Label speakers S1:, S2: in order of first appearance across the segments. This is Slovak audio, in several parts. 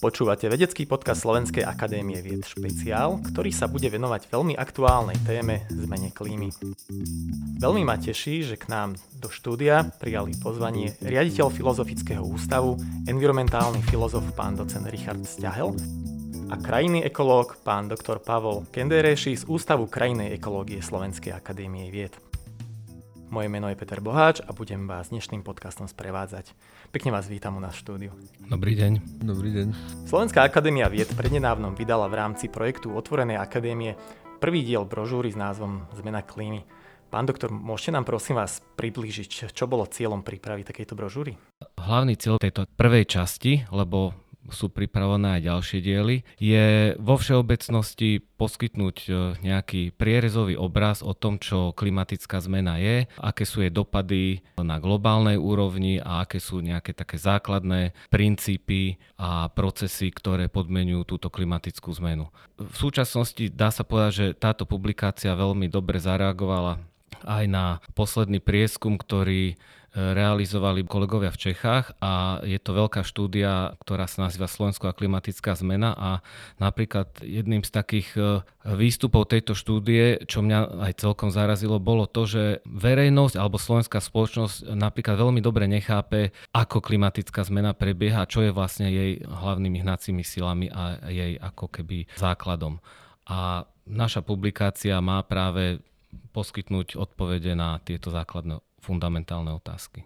S1: Počúvate vedecký podcast Slovenskej akadémie vied špeciál, ktorý sa bude venovať veľmi aktuálnej téme zmene klímy. Veľmi ma teší, že k nám do štúdia prijali pozvanie riaditeľ Filozofického ústavu, environmentálny filozof pán docen Richard Stahel a krajný ekológ pán doktor Pavol Kendereši z Ústavu krajnej ekológie Slovenskej akadémie vied. Moje meno je Peter Boháč a budem vás dnešným podcastom sprevádzať. Pekne vás vítam u nás v štúdiu.
S2: Dobrý deň.
S3: Dobrý deň.
S1: Slovenská akadémia vied prednedávnom vydala v rámci projektu Otvorenej akadémie prvý diel brožúry s názvom Zmena klímy. Pán doktor, môžete nám prosím vás priblížiť, čo bolo cieľom prípravy takejto brožúry?
S2: Hlavný cieľ tejto prvej časti, lebo sú pripravené aj ďalšie diely, je vo všeobecnosti poskytnúť e, nejaký prierezový obraz o tom, čo klimatická zmena je, aké sú jej dopady na globálnej úrovni a aké sú nejaké také základné princípy a procesy, ktoré podmenujú túto klimatickú zmenu. V súčasnosti dá sa povedať, že táto publikácia veľmi dobre zareagovala aj na posledný prieskum, ktorý realizovali kolegovia v Čechách a je to veľká štúdia, ktorá sa nazýva Slovenská klimatická zmena a napríklad jedným z takých e, výstupov tejto štúdie, čo mňa aj celkom zarazilo, bolo to, že verejnosť alebo slovenská spoločnosť napríklad veľmi dobre nechápe, ako klimatická zmena prebieha, čo je vlastne jej hlavnými hnacími silami a jej ako keby základom. A naša publikácia má práve poskytnnúť odpovede na tieto základné fundamentálne otázky.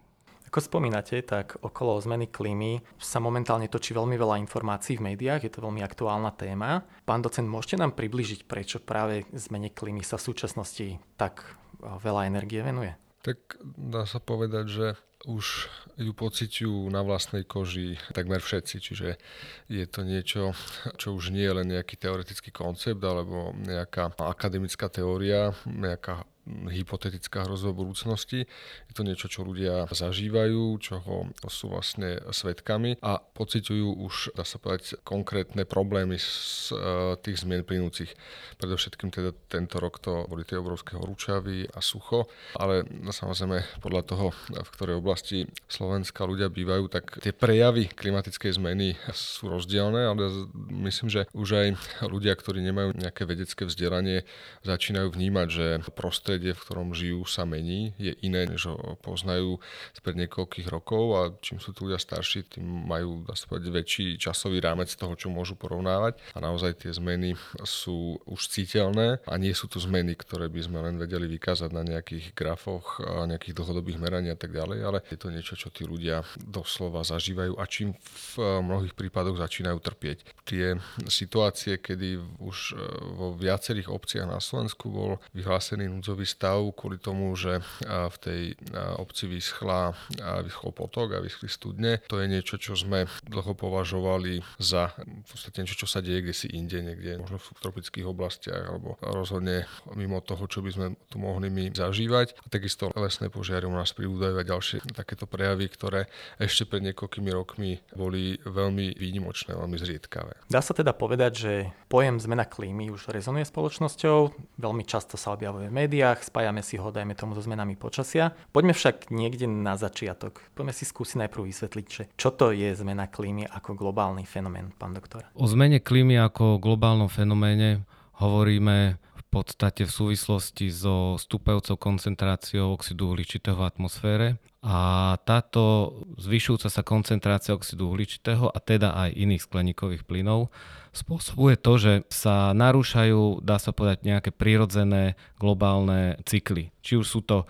S1: Ako spomínate, tak okolo zmeny klímy sa momentálne točí veľmi veľa informácií v médiách, je to veľmi aktuálna téma. Pán docent, môžete nám približiť, prečo práve zmene klímy sa v súčasnosti tak veľa energie venuje?
S3: Tak dá sa povedať, že už ju pociťujú na vlastnej koži takmer všetci, čiže je to niečo, čo už nie je len nejaký teoretický koncept alebo nejaká akademická teória, nejaká hypotetická hrozba budúcnosti. Je to niečo, čo ľudia zažívajú, čoho sú vlastne svetkami a pociťujú už, dá sa povedať, konkrétne problémy z uh, tých zmien plynúcich. Predovšetkým teda tento rok to boli tie obrovské horúčavy a sucho, ale no, samozrejme podľa toho, v ktorej oblasti Slovenska ľudia bývajú, tak tie prejavy klimatickej zmeny sú rozdielne, ale myslím, že už aj ľudia, ktorí nemajú nejaké vedecké vzdelanie, začínajú vnímať, že proste prostredie, v ktorom žijú, sa mení, je iné, než ho poznajú spred niekoľkých rokov a čím sú tu ľudia starší, tým majú povedať, väčší časový rámec toho, čo môžu porovnávať a naozaj tie zmeny sú už citeľné a nie sú tu zmeny, ktoré by sme len vedeli vykázať na nejakých grafoch, nejakých dlhodobých meraní a tak ďalej, ale je to niečo, čo tí ľudia doslova zažívajú a čím v mnohých prípadoch začínajú trpieť. Tie situácie, kedy už e, vo viacerých obciach na Slovensku bol vyhlásený núdzový núdzový stav kvôli tomu, že v tej obci vyschla, vyschol potok a vyschli studne. To je niečo, čo sme dlho považovali za v podstate niečo, čo sa deje kde si inde, niekde možno v tropických oblastiach alebo rozhodne mimo toho, čo by sme tu mohli my zažívať. A takisto lesné požiary u nás pribúdajú aj ďalšie takéto prejavy, ktoré ešte pred niekoľkými rokmi boli veľmi výnimočné, veľmi zriedkavé.
S1: Dá sa teda povedať, že pojem zmena klímy už rezonuje spoločnosťou, veľmi často sa objavuje v médiách, vzťah, spájame si ho, dajme tomu, so zmenami počasia. Poďme však niekde na začiatok. Poďme si skúsiť najprv vysvetliť, že čo to je zmena klímy ako globálny fenomén, pán doktor.
S2: O zmene klímy ako globálnom fenoméne hovoríme v podstate v súvislosti so stúpajúcou koncentráciou oxidu uhličitého v atmosfére a táto zvyšujúca sa koncentrácia oxidu uhličitého a teda aj iných skleníkových plynov spôsobuje to, že sa narúšajú, dá sa povedať, nejaké prirodzené globálne cykly. Či už sú to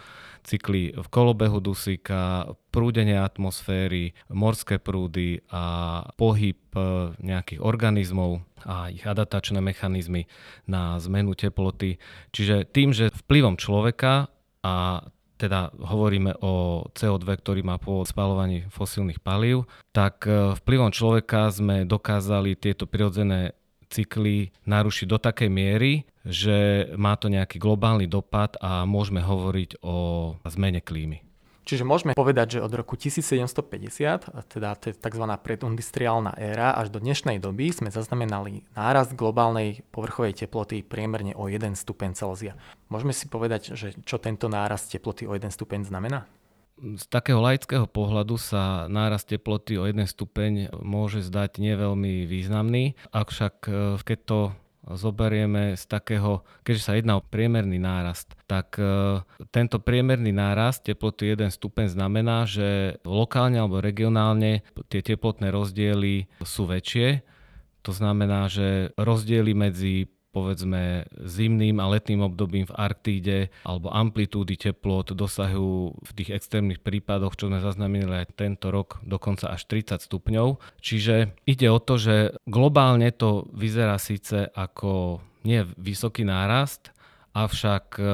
S2: cykly v kolobehu dusíka, prúdenie atmosféry, morské prúdy a pohyb e, nejakých organizmov a ich adaptačné mechanizmy na zmenu teploty. Čiže tým, že vplyvom človeka a teda hovoríme o CO2, ktorý má pôvod spalovaní fosílnych palív, tak e, vplyvom človeka sme dokázali tieto prirodzené cykly narušiť do takej miery, že má to nejaký globálny dopad a môžeme hovoriť o zmene klímy.
S1: Čiže môžeme povedať, že od roku 1750, teda to je tzv. predindustriálna éra, až do dnešnej doby sme zaznamenali nárast globálnej povrchovej teploty priemerne o 1 stupeň Celzia. Môžeme si povedať, že čo tento nárast teploty o 1 stupeň znamená?
S2: z takého laického pohľadu sa nárast teploty o 1 stupeň môže zdať neveľmi významný, avšak e, keď to zoberieme z takého, keďže sa jedná o priemerný nárast, tak e, tento priemerný nárast teploty 1 stupeň znamená, že lokálne alebo regionálne tie teplotné rozdiely sú väčšie. To znamená, že rozdiely medzi povedzme zimným a letným obdobím v Arktíde alebo amplitúdy teplot dosahujú v tých extrémnych prípadoch, čo sme zaznamenali aj tento rok, dokonca až 30 stupňov. Čiže ide o to, že globálne to vyzerá síce ako nie vysoký nárast, avšak e,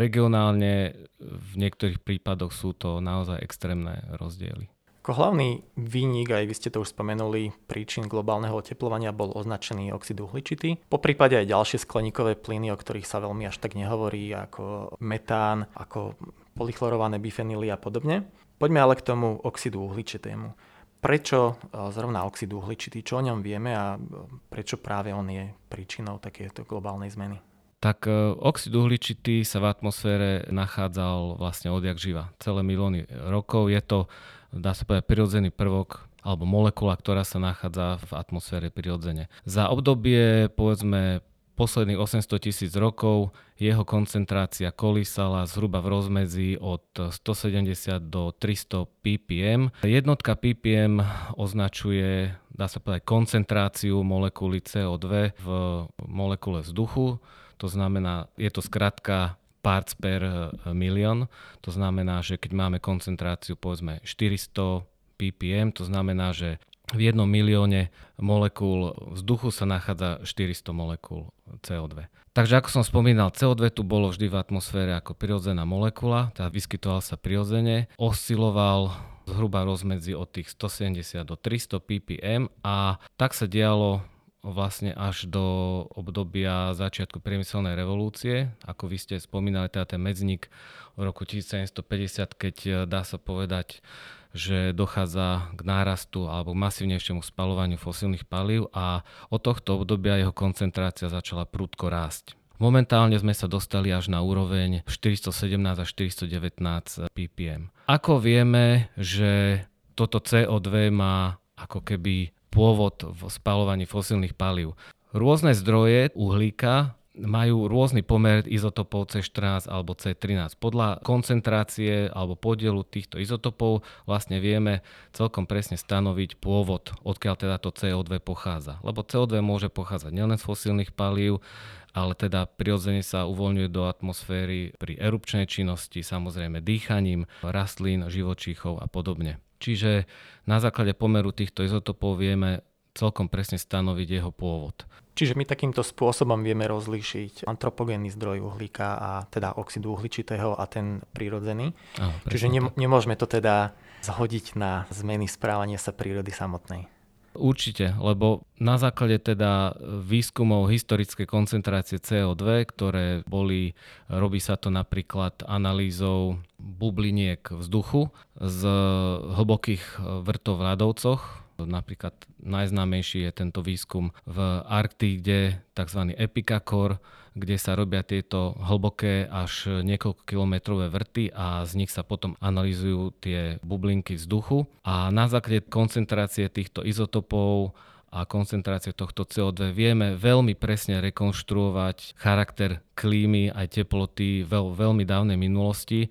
S2: regionálne v niektorých prípadoch sú to naozaj extrémne rozdiely.
S1: Ako hlavný výnik, aj vy ste to už spomenuli, príčin globálneho oteplovania bol označený oxid uhličitý. Po prípade aj ďalšie skleníkové plyny, o ktorých sa veľmi až tak nehovorí, ako metán, ako polychlorované bifenily a podobne. Poďme ale k tomu oxidu uhličitému. Prečo e, zrovna oxid uhličitý, čo o ňom vieme a prečo práve on je príčinou takéto globálnej zmeny?
S2: tak e, oxid uhličitý sa v atmosfére nachádzal vlastne odjak živa. Celé milióny rokov je to dá sa povedať, prirodzený prvok alebo molekula, ktorá sa nachádza v atmosfére prirodzene. Za obdobie, povedzme, posledných 800 tisíc rokov jeho koncentrácia kolísala zhruba v rozmedzi od 170 do 300 ppm. Jednotka ppm označuje, dá sa povedať, koncentráciu molekuly CO2 v molekule vzduchu. To znamená, je to skratka parts per eh, milión. To znamená, že keď máme koncentráciu povedzme 400 ppm, to znamená, že v jednom milióne molekúl vzduchu sa nachádza 400 molekúl CO2. Takže ako som spomínal, CO2 tu bolo vždy v atmosfére ako prirodzená molekula, tá vyskytoval sa prirodzene, osciloval zhruba rozmedzi od tých 170 do 300 ppm a tak sa dialo vlastne až do obdobia začiatku priemyselnej revolúcie. Ako vy ste spomínali, teda ten medzník v roku 1750, keď eh, dá sa povedať, že dochádza k nárastu alebo k masívnejšiemu spalovaniu fosílnych palív a od tohto obdobia jeho koncentrácia začala prúdko rásť. Momentálne sme sa dostali až na úroveň 417 až 419 ppm. Ako vieme, že toto CO2 má ako keby pôvod v spalovaní fosílnych palív. Rôzne zdroje uhlíka majú rôzny pomer izotopov C14 alebo C13. Podľa koncentrácie alebo podielu týchto izotopov vlastne vieme celkom presne stanoviť pôvod, odkiaľ teda to CO2 pochádza. Lebo CO2 môže pochádzať nielen z fosílnych palív, ale teda prirodzene sa uvoľňuje do atmosféry pri erupčnej činnosti, samozrejme dýchaním rastlín, živočíchov a podobne. Čiže na základe pomeru týchto izotopov vieme celkom presne stanoviť jeho pôvod.
S1: Čiže my takýmto spôsobom vieme rozlíšiť antropogénny zdroj uhlíka a teda oxidu uhličitého a ten prírodzený. Áno, Čiže ne, nemôžeme to teda zhodiť na zmeny správania sa prírody samotnej.
S2: Určite, lebo na základe teda výskumov historické koncentrácie CO2, ktoré boli, robí sa to napríklad analýzou bubliniek vzduchu z hlbokých vrtov v ľadovcoch, Napríklad najznámejší je tento výskum v Arktíde, tzv. Epicacor, kde sa robia tieto hlboké až niekoľko kilometrové vrty a z nich sa potom analýzujú tie bublinky vzduchu. A na základe koncentrácie týchto izotopov a koncentrácie tohto CO2 vieme veľmi presne rekonštruovať charakter klímy aj teploty veľ, veľmi dávnej minulosti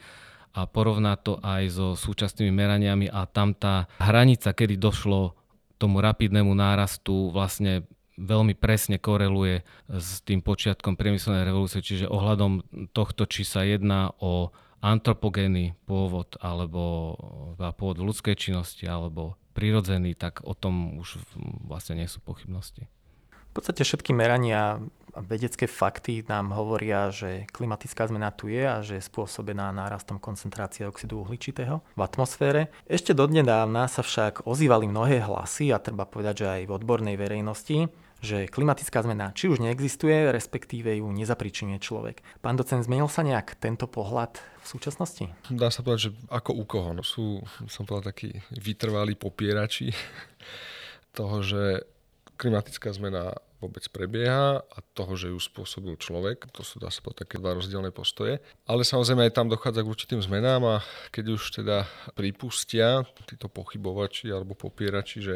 S2: a porovnať to aj so súčasnými meraniami a tam tá hranica, kedy došlo tomu rapidnému nárastu vlastne veľmi presne koreluje s tým počiatkom priemyselnej revolúcie, čiže ohľadom tohto, či sa jedná o antropogénny pôvod alebo pôvod ľudskej činnosti alebo prirodzený, tak o tom už vlastne nie sú pochybnosti.
S1: V podstate všetky merania a vedecké fakty nám hovoria, že klimatická zmena tu je a že je spôsobená nárastom koncentrácie oxidu uhličitého v atmosfére. Ešte dodnedávna sa však ozývali mnohé hlasy a treba povedať, že aj v odbornej verejnosti, že klimatická zmena či už neexistuje, respektíve ju nezapričinuje človek. Pán docent, zmenil sa nejak tento pohľad v súčasnosti?
S3: Dá sa povedať, že ako u koho. No sú, som povedal, takí vytrvalí popierači toho, že klimatická zmena vôbec prebieha a toho, že ju spôsobil človek. To sú dá sa povedať také dva rozdielne postoje. Ale samozrejme aj tam dochádza k určitým zmenám a keď už teda pripustia títo pochybovači alebo popierači, že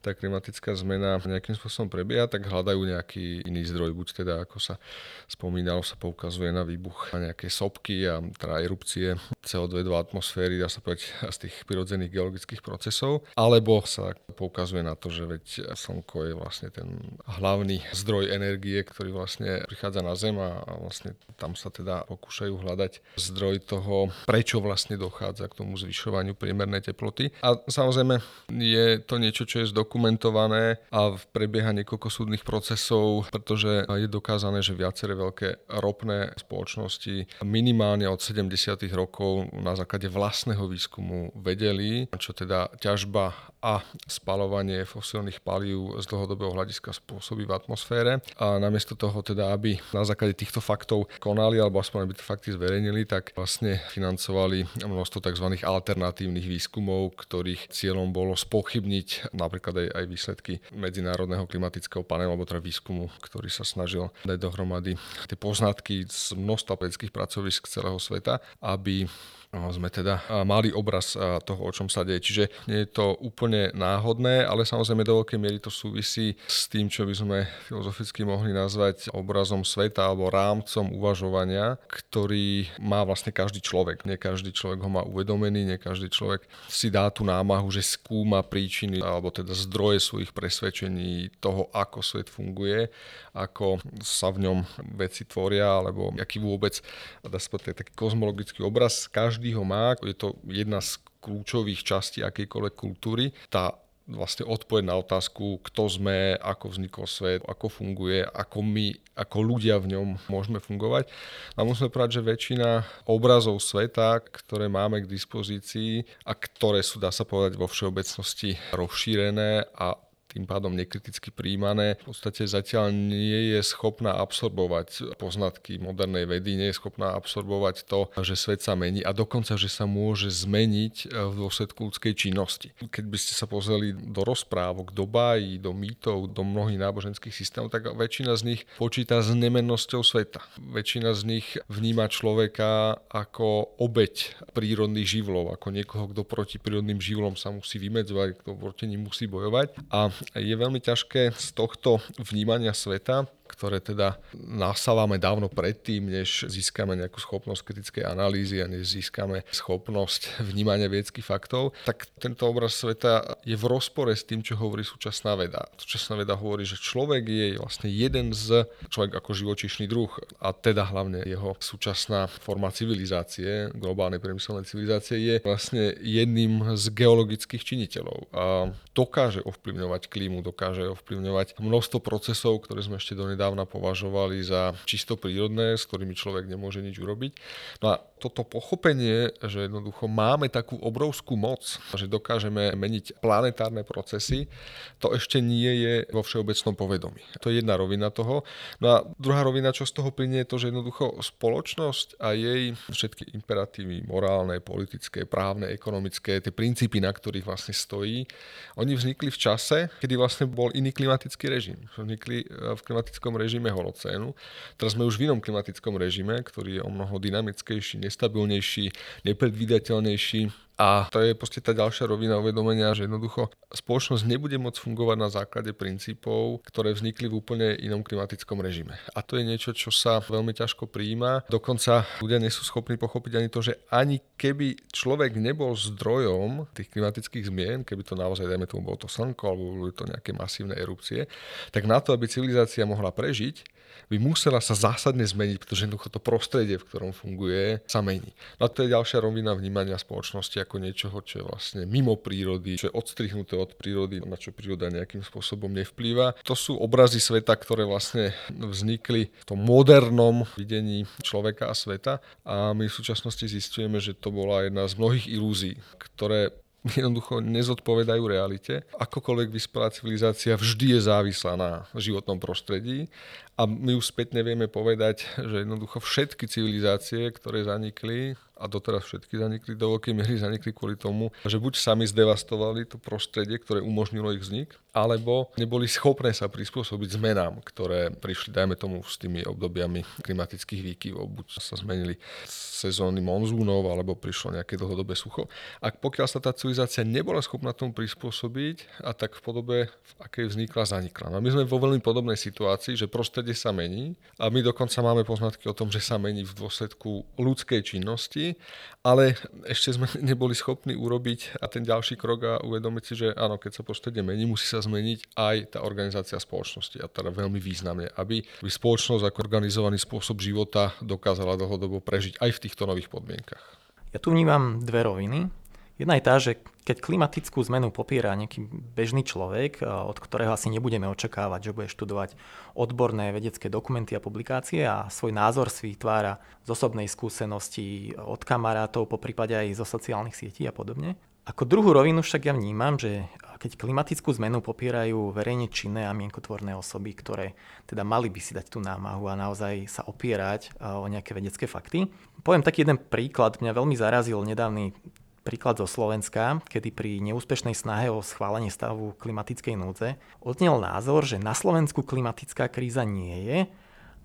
S3: tá klimatická zmena nejakým spôsobom prebieha, tak hľadajú nejaký iný zdroj. Buď teda, ako sa spomínalo, sa poukazuje na výbuch na nejaké sopky a teda erupcie CO2 do atmosféry, dá sa povedať, z tých prirodzených geologických procesov, alebo sa poukazuje na to, že veď slnko je vlastne ten hlavný zdroj energie, ktorý vlastne prichádza na Zem a vlastne tam sa teda pokúšajú hľadať zdroj toho, prečo vlastne dochádza k tomu zvyšovaniu priemernej teploty. A samozrejme je to niečo, čo je zdokumentované a prebieha niekoľko súdnych procesov, pretože je dokázané, že viaceré veľké ropné spoločnosti minimálne od 70. rokov na základe vlastného výskumu vedeli, čo teda ťažba a spalovanie fosilných palív z dlhodobého hľadiska spôsobí v atmosfére. A namiesto toho teda, aby na základe týchto faktov konali, alebo aspoň aby tie fakty zverejnili, tak vlastne financovali množstvo tzv. alternatívnych výskumov, ktorých cieľom bolo spochybniť napríklad aj, aj výsledky Medzinárodného klimatického panelu, alebo teda výskumu, ktorý sa snažil dať dohromady tie poznatky z množstva vedeckých pracovisk celého sveta, aby sme teda mali obraz toho, o čom sa deje. Čiže nie je to úplne náhodné, ale samozrejme do veľkej miery to súvisí s tým, čo by sme filozoficky mohli nazvať obrazom sveta alebo rámcom uvažovania, ktorý má vlastne každý človek. Nie každý človek ho má uvedomený, nie každý človek si dá tú námahu, že skúma príčiny alebo teda zdroje svojich presvedčení toho, ako svet funguje, ako sa v ňom veci tvoria, alebo aký vôbec, dá sa povedať, taký kozmologický obraz každý každý ho má, je to jedna z kľúčových častí akejkoľvek kultúry. Tá vlastne odpoveď na otázku, kto sme, ako vznikol svet, ako funguje, ako my, ako ľudia v ňom môžeme fungovať. A musíme povedať, že väčšina obrazov sveta, ktoré máme k dispozícii a ktoré sú, dá sa povedať, vo všeobecnosti rozšírené a tým pádom nekriticky príjmané, v podstate zatiaľ nie je schopná absorbovať poznatky modernej vedy, nie je schopná absorbovať to, že svet sa mení a dokonca, že sa môže zmeniť v dôsledku ľudskej činnosti. Keď by ste sa pozreli do rozprávok, do bájí, do mýtov, do mnohých náboženských systémov, tak väčšina z nich počíta s nemennosťou sveta. Väčšina z nich vníma človeka ako obeď prírodných živlov, ako niekoho, kto proti prírodným živlom sa musí vymedzovať, kto proti ním musí bojovať. A je veľmi ťažké z tohto vnímania sveta ktoré teda nasávame dávno predtým, než získame nejakú schopnosť kritickej analýzy a než získame schopnosť vnímania vedeckých faktov, tak tento obraz sveta je v rozpore s tým, čo hovorí súčasná veda. Súčasná veda hovorí, že človek je vlastne jeden z, človek ako živočíšny druh a teda hlavne jeho súčasná forma civilizácie, globálnej priemyselnej civilizácie je vlastne jedným z geologických činiteľov a dokáže ovplyvňovať klímu, dokáže ovplyvňovať množstvo procesov, ktoré sme ešte do donedávna považovali za čisto prírodné, s ktorými človek nemôže nič urobiť. No a toto pochopenie, že jednoducho máme takú obrovskú moc, že dokážeme meniť planetárne procesy, to ešte nie je vo všeobecnom povedomí. To je jedna rovina toho. No a druhá rovina, čo z toho plinie, je to, že jednoducho spoločnosť a jej všetky imperatívy morálne, politické, právne, ekonomické, tie princípy, na ktorých vlastne stojí, oni vznikli v čase, kedy vlastne bol iný klimatický režim. Vznikli v klimatickom klimatickom režime holocénu. Teraz sme už v inom klimatickom režime, ktorý je o mnoho dynamickejší, nestabilnejší, nepredvídateľnejší a to je proste tá ďalšia rovina uvedomenia, že jednoducho spoločnosť nebude môcť fungovať na základe princípov, ktoré vznikli v úplne inom klimatickom režime. A to je niečo, čo sa veľmi ťažko prijíma. Dokonca ľudia nie sú schopní pochopiť ani to, že ani keby človek nebol zdrojom tých klimatických zmien, keby to naozaj, dajme tomu, bolo to slnko alebo boli to nejaké masívne erupcie, tak na to, aby civilizácia mohla prežiť, by musela sa zásadne zmeniť, pretože jednoducho to prostredie, v ktorom funguje, sa mení. No a to je ďalšia rovina vnímania spoločnosti ako niečoho, čo je vlastne mimo prírody, čo je odstrihnuté od prírody, na čo príroda nejakým spôsobom nevplýva. To sú obrazy sveta, ktoré vlastne vznikli v tom modernom videní človeka a sveta a my v súčasnosti zistujeme, že to bola jedna z mnohých ilúzií, ktoré jednoducho nezodpovedajú realite. Akokoľvek vyspelá civilizácia vždy je závislá na životnom prostredí a my už späť nevieme povedať, že jednoducho všetky civilizácie, ktoré zanikli, a doteraz všetky zanikli, do veľkej miery zanikli kvôli tomu, že buď sami zdevastovali to prostredie, ktoré umožnilo ich vznik, alebo neboli schopné sa prispôsobiť zmenám, ktoré prišli, dajme tomu, s tými obdobiami klimatických výkyvov. Buď sa zmenili sezóny monzúnov, alebo prišlo nejaké dlhodobé sucho. A pokiaľ sa tá civilizácia nebola schopná tomu prispôsobiť, a tak v podobe, v akej vznikla, zanikla. No my sme vo veľmi podobnej situácii, že prostredie sa mení a my dokonca máme poznatky o tom, že sa mení v dôsledku ľudskej činnosti, ale ešte sme neboli schopní urobiť a ten ďalší krok a uvedomiť si, že áno, keď sa prostredie mení, musí sa zmeniť aj tá organizácia spoločnosti a teda veľmi významne, aby, aby spoločnosť ako organizovaný spôsob života dokázala dlhodobo prežiť aj v týchto nových podmienkach.
S1: Ja tu vnímam dve roviny. Jedna je tá, že keď klimatickú zmenu popiera nejaký bežný človek, od ktorého asi nebudeme očakávať, že bude študovať odborné vedecké dokumenty a publikácie a svoj názor si vytvára z osobnej skúsenosti od kamarátov, po prípade aj zo sociálnych sietí a podobne, ako druhú rovinu však ja vnímam, že keď klimatickú zmenu popierajú verejne činné a mienkotvorné osoby, ktoré teda mali by si dať tú námahu a naozaj sa opierať o nejaké vedecké fakty. Poviem taký jeden príklad, mňa veľmi zarazil nedávny príklad zo Slovenska, kedy pri neúspešnej snahe o schválenie stavu klimatickej núdze odnel názor, že na Slovensku klimatická kríza nie je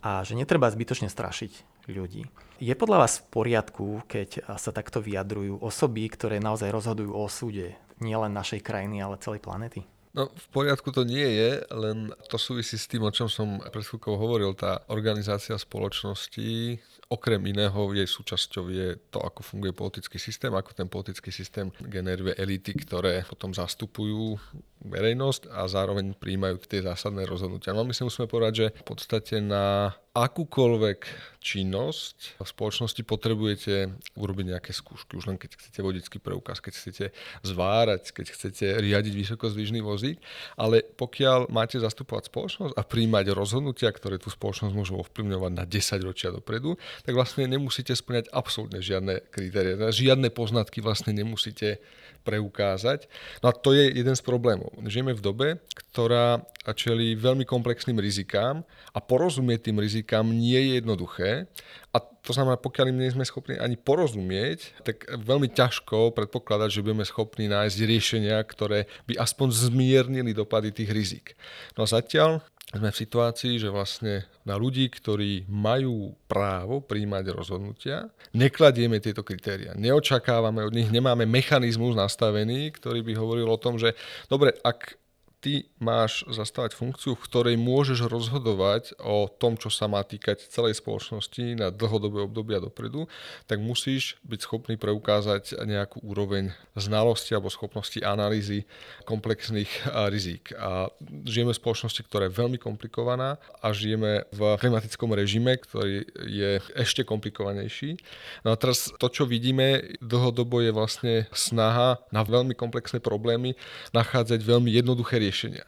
S1: a že netreba zbytočne strašiť ľudí. Je podľa vás v poriadku, keď sa takto vyjadrujú osoby, ktoré naozaj rozhodujú o súde nielen našej krajiny, ale celej planety?
S3: No v poriadku to nie je, len to súvisí s tým, o čom som pred chvíľkou hovoril. Tá organizácia spoločnosti, okrem iného, jej súčasťou je to, ako funguje politický systém, ako ten politický systém generuje elity, ktoré potom zastupujú verejnosť a zároveň príjmajú tie zásadné rozhodnutia. No my si musíme povedať, že v podstate na akúkoľvek činnosť v spoločnosti potrebujete urobiť nejaké skúšky. Už len keď chcete vodický preukaz, keď chcete zvárať, keď chcete riadiť vysokozdvižný vozík. Ale pokiaľ máte zastupovať spoločnosť a príjmať rozhodnutia, ktoré tú spoločnosť môžu ovplyvňovať na 10 ročia dopredu, tak vlastne nemusíte splňať absolútne žiadne kritéria. Žiadne poznatky vlastne nemusíte preukázať. No a to je jeden z problémov. Žijeme v dobe, ktorá čelí veľmi komplexným rizikám a porozumieť tým rizikám nie je jednoduché. A to znamená, pokiaľ im nie sme schopní ani porozumieť, tak veľmi ťažko predpokladať, že budeme schopní nájsť riešenia, ktoré by aspoň zmiernili dopady tých rizik. No a zatiaľ sme v situácii, že vlastne na ľudí, ktorí majú právo príjmať rozhodnutia, nekladieme tieto kritéria. Neočakávame od nich, nemáme mechanizmus nastavený, ktorý by hovoril o tom, že dobre, ak ty máš zastávať funkciu, v ktorej môžeš rozhodovať o tom, čo sa má týkať celej spoločnosti na dlhodobé obdobia dopredu, tak musíš byť schopný preukázať nejakú úroveň znalosti alebo schopnosti analýzy komplexných rizík. A žijeme v spoločnosti, ktorá je veľmi komplikovaná a žijeme v klimatickom režime, ktorý je ešte komplikovanejší. No a teraz to, čo vidíme dlhodobo je vlastne snaha na veľmi komplexné problémy nachádzať veľmi jednoduché riešenie riešenia.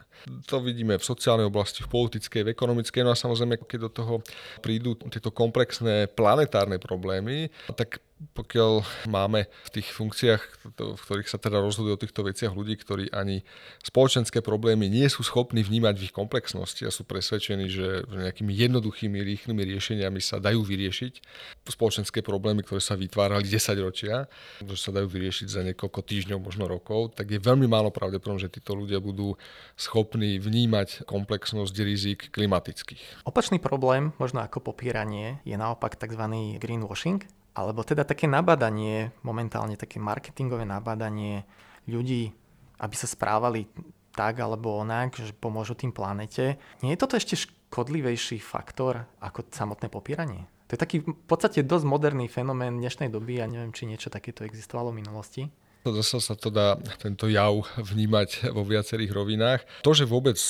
S3: To vidíme v sociálnej oblasti, v politickej, v ekonomickej, no a samozrejme, keď do toho prídu tieto komplexné planetárne problémy, tak pokiaľ máme v tých funkciách, v ktorých sa teda rozhoduje o týchto veciach ľudí, ktorí ani spoločenské problémy nie sú schopní vnímať v ich komplexnosti a sú presvedčení, že nejakými jednoduchými, rýchlymi riešeniami sa dajú vyriešiť spoločenské problémy, ktoré sa vytvárali 10 ročia, že sa dajú vyriešiť za niekoľko týždňov, možno rokov, tak je veľmi málo pravdepodobné, že títo ľudia budú schopní vnímať komplexnosť rizik klimatických.
S1: Opačný problém, možno ako popieranie, je naopak tzv. greenwashing, alebo teda také nabadanie, momentálne také marketingové nabadanie ľudí, aby sa správali tak alebo onak, že pomôžu tým planete. Nie je toto ešte škodlivejší faktor ako samotné popieranie? To je taký v podstate dosť moderný fenomén dnešnej doby a neviem, či niečo takéto existovalo v minulosti.
S3: Zase sa to dá tento jav vnímať vo viacerých rovinách. To, že vôbec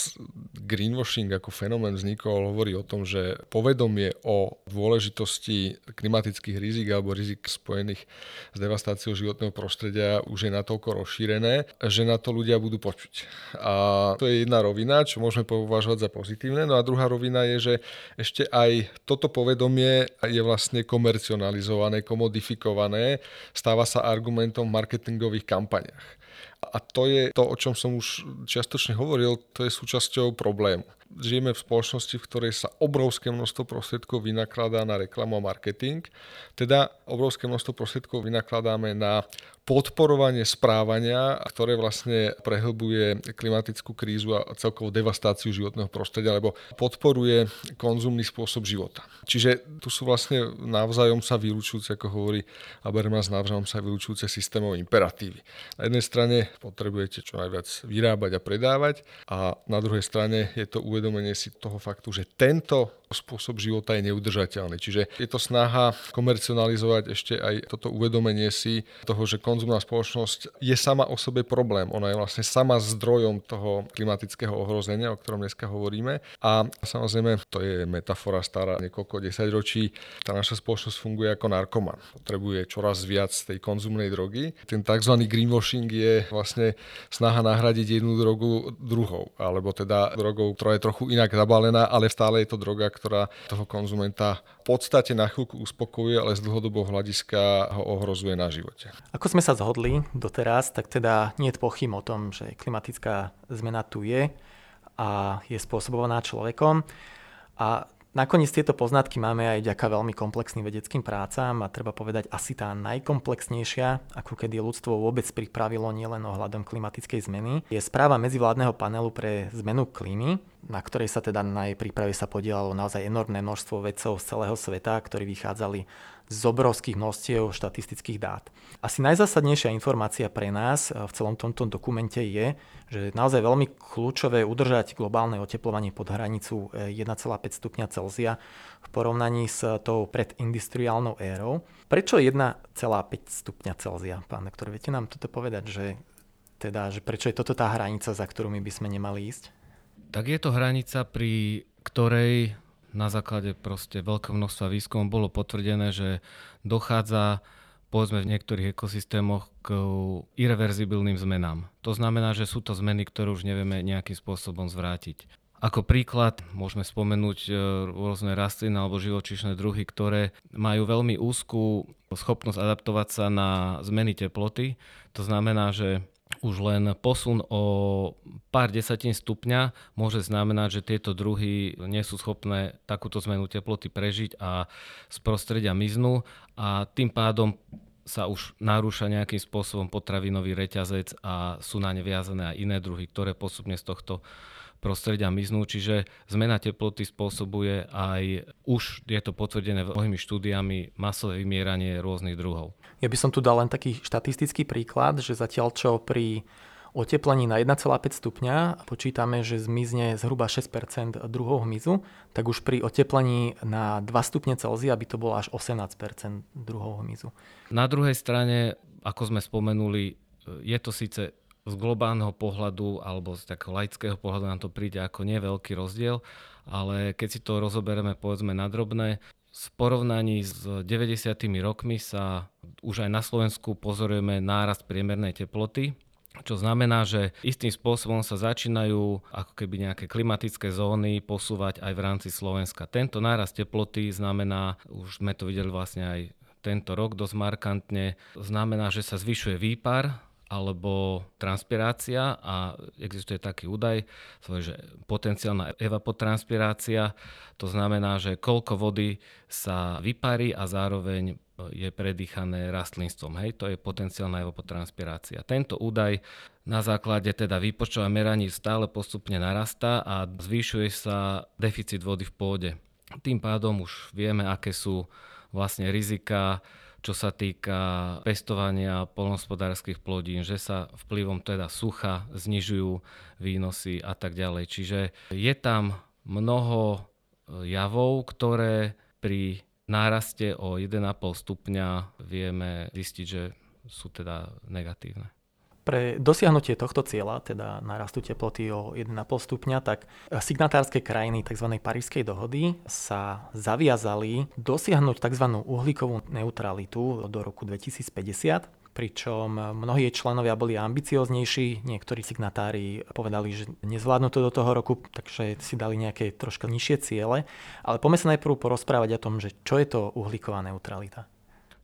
S3: greenwashing ako fenomén vznikol, hovorí o tom, že povedomie o dôležitosti klimatických rizik alebo rizik spojených s devastáciou životného prostredia už je natoľko rozšírené, že na to ľudia budú počuť. A to je jedna rovina, čo môžeme považovať za pozitívne. No a druhá rovina je, že ešte aj toto povedomie je vlastne komercionalizované, komodifikované, stáva sa argumentom marketingu marketingových kampaniach. A to je to, o čom som už čiastočne hovoril, to je súčasťou problému. žijeme v spoločnosti, v ktorej sa obrovské množstvo prostriedkov vynakladá na reklamu a marketing. Teda obrovské množstvo prostriedkov vynakladáme na podporovanie správania, ktoré vlastne prehlbuje klimatickú krízu a celkovú devastáciu životného prostredia, alebo podporuje konzumný spôsob života. Čiže tu sú vlastne navzájom sa vylúčujúce, ako hovorí Habermas, navzájom sa vylúčujúce systémové imperatívy. Na jednej strane potrebujete čo najviac vyrábať a predávať. A na druhej strane je to uvedomenie si toho faktu, že tento spôsob života je neudržateľný. Čiže je to snaha komercionalizovať ešte aj toto uvedomenie si toho, že konzumná spoločnosť je sama o sebe problém. Ona je vlastne sama zdrojom toho klimatického ohrozenia, o ktorom dneska hovoríme. A samozrejme, to je metafora stará niekoľko desaťročí. Tá naša spoločnosť funguje ako narkoman. Potrebuje čoraz viac tej konzumnej drogy. Ten tzv. greenwashing je vlastne snaha nahradiť jednu drogu druhou, alebo teda drogou, ktorá je trochu inak zabalená, ale stále je to droga, ktorá toho konzumenta v podstate na chvíľku uspokojuje, ale z dlhodobého hľadiska ho ohrozuje na živote.
S1: Ako sme sa zhodli doteraz, tak teda nie je pochyb o tom, že klimatická zmena tu je a je spôsobovaná človekom. A Nakoniec tieto poznatky máme aj ďaká veľmi komplexným vedeckým prácam a treba povedať asi tá najkomplexnejšia, ako kedy ľudstvo vôbec pripravilo nielen ohľadom klimatickej zmeny, je správa medzivládneho panelu pre zmenu klímy, na ktorej sa teda na jej príprave sa podielalo naozaj enormné množstvo vedcov z celého sveta, ktorí vychádzali z obrovských množstiev štatistických dát. Asi najzásadnejšia informácia pre nás v celom tomto dokumente je, že je naozaj veľmi kľúčové udržať globálne oteplovanie pod hranicu 1,5 eh, stupňa Celzia v porovnaní s tou predindustriálnou érou. Prečo 1,5 stupňa Celzia, pán doktor? Viete nám toto povedať, že, teda, že prečo je toto tá hranica, za ktorú my by sme nemali ísť?
S2: Tak je to hranica, pri ktorej na základe proste veľkého množstva výskumov bolo potvrdené, že dochádza povedzme v niektorých ekosystémoch k irreverzibilným zmenám. To znamená, že sú to zmeny, ktoré už nevieme nejakým spôsobom zvrátiť. Ako príklad môžeme spomenúť e, rôzne rastliny alebo živočíšne druhy, ktoré majú veľmi úzkú schopnosť adaptovať sa na zmeny teploty. To znamená, že už len posun o pár desatín stupňa môže znamenať, že tieto druhy nie sú schopné takúto zmenu teploty prežiť a z prostredia miznú a tým pádom sa už narúša nejakým spôsobom potravinový reťazec a sú na ne viazané aj iné druhy, ktoré postupne z tohto prostredia miznú, čiže zmena teploty spôsobuje aj, už je to potvrdené mnohými štúdiami, masové vymieranie rôznych druhov.
S1: Ja by som tu dal len taký štatistický príklad, že zatiaľ čo pri oteplení na 1,5 stupňa počítame, že zmizne zhruba 6% druhov hmyzu, tak už pri oteplení na 2 stupne Celzia by to bolo až 18% druhov hmyzu.
S2: Na druhej strane, ako sme spomenuli, je to síce z globálneho pohľadu alebo z takého laického pohľadu nám to príde ako nie veľký rozdiel, ale keď si to rozoberieme povedzme na drobné, v porovnaní s 90. rokmi sa už aj na Slovensku pozorujeme nárast priemernej teploty, čo znamená, že istým spôsobom sa začínajú ako keby nejaké klimatické zóny posúvať aj v rámci Slovenska. Tento nárast teploty znamená, už sme to videli vlastne aj tento rok dosť markantne, znamená, že sa zvyšuje výpar alebo transpirácia a existuje taký údaj, že potenciálna evapotranspirácia, to znamená, že koľko vody sa vyparí a zároveň je predýchané rastlinstvom. Hej, to je potenciálna evapotranspirácia. Tento údaj na základe teda výpočtov a meraní stále postupne narastá a zvýšuje sa deficit vody v pôde. Tým pádom už vieme, aké sú vlastne rizika čo sa týka pestovania polnospodárských plodín, že sa vplyvom teda sucha znižujú výnosy a tak ďalej. Čiže je tam mnoho javov, ktoré pri náraste o 1,5 stupňa vieme zistiť, že sú teda negatívne.
S1: Pre dosiahnutie tohto cieľa, teda narastu teploty o 1,5 stupňa, tak signatárske krajiny tzv. Parískej dohody sa zaviazali dosiahnuť tzv. uhlíkovú neutralitu do roku 2050 pričom mnohí členovia boli ambicioznejší, niektorí signatári povedali, že nezvládnu to do toho roku, takže si dali nejaké troška nižšie ciele. Ale poďme sa najprv porozprávať o tom, že čo je to uhlíková neutralita.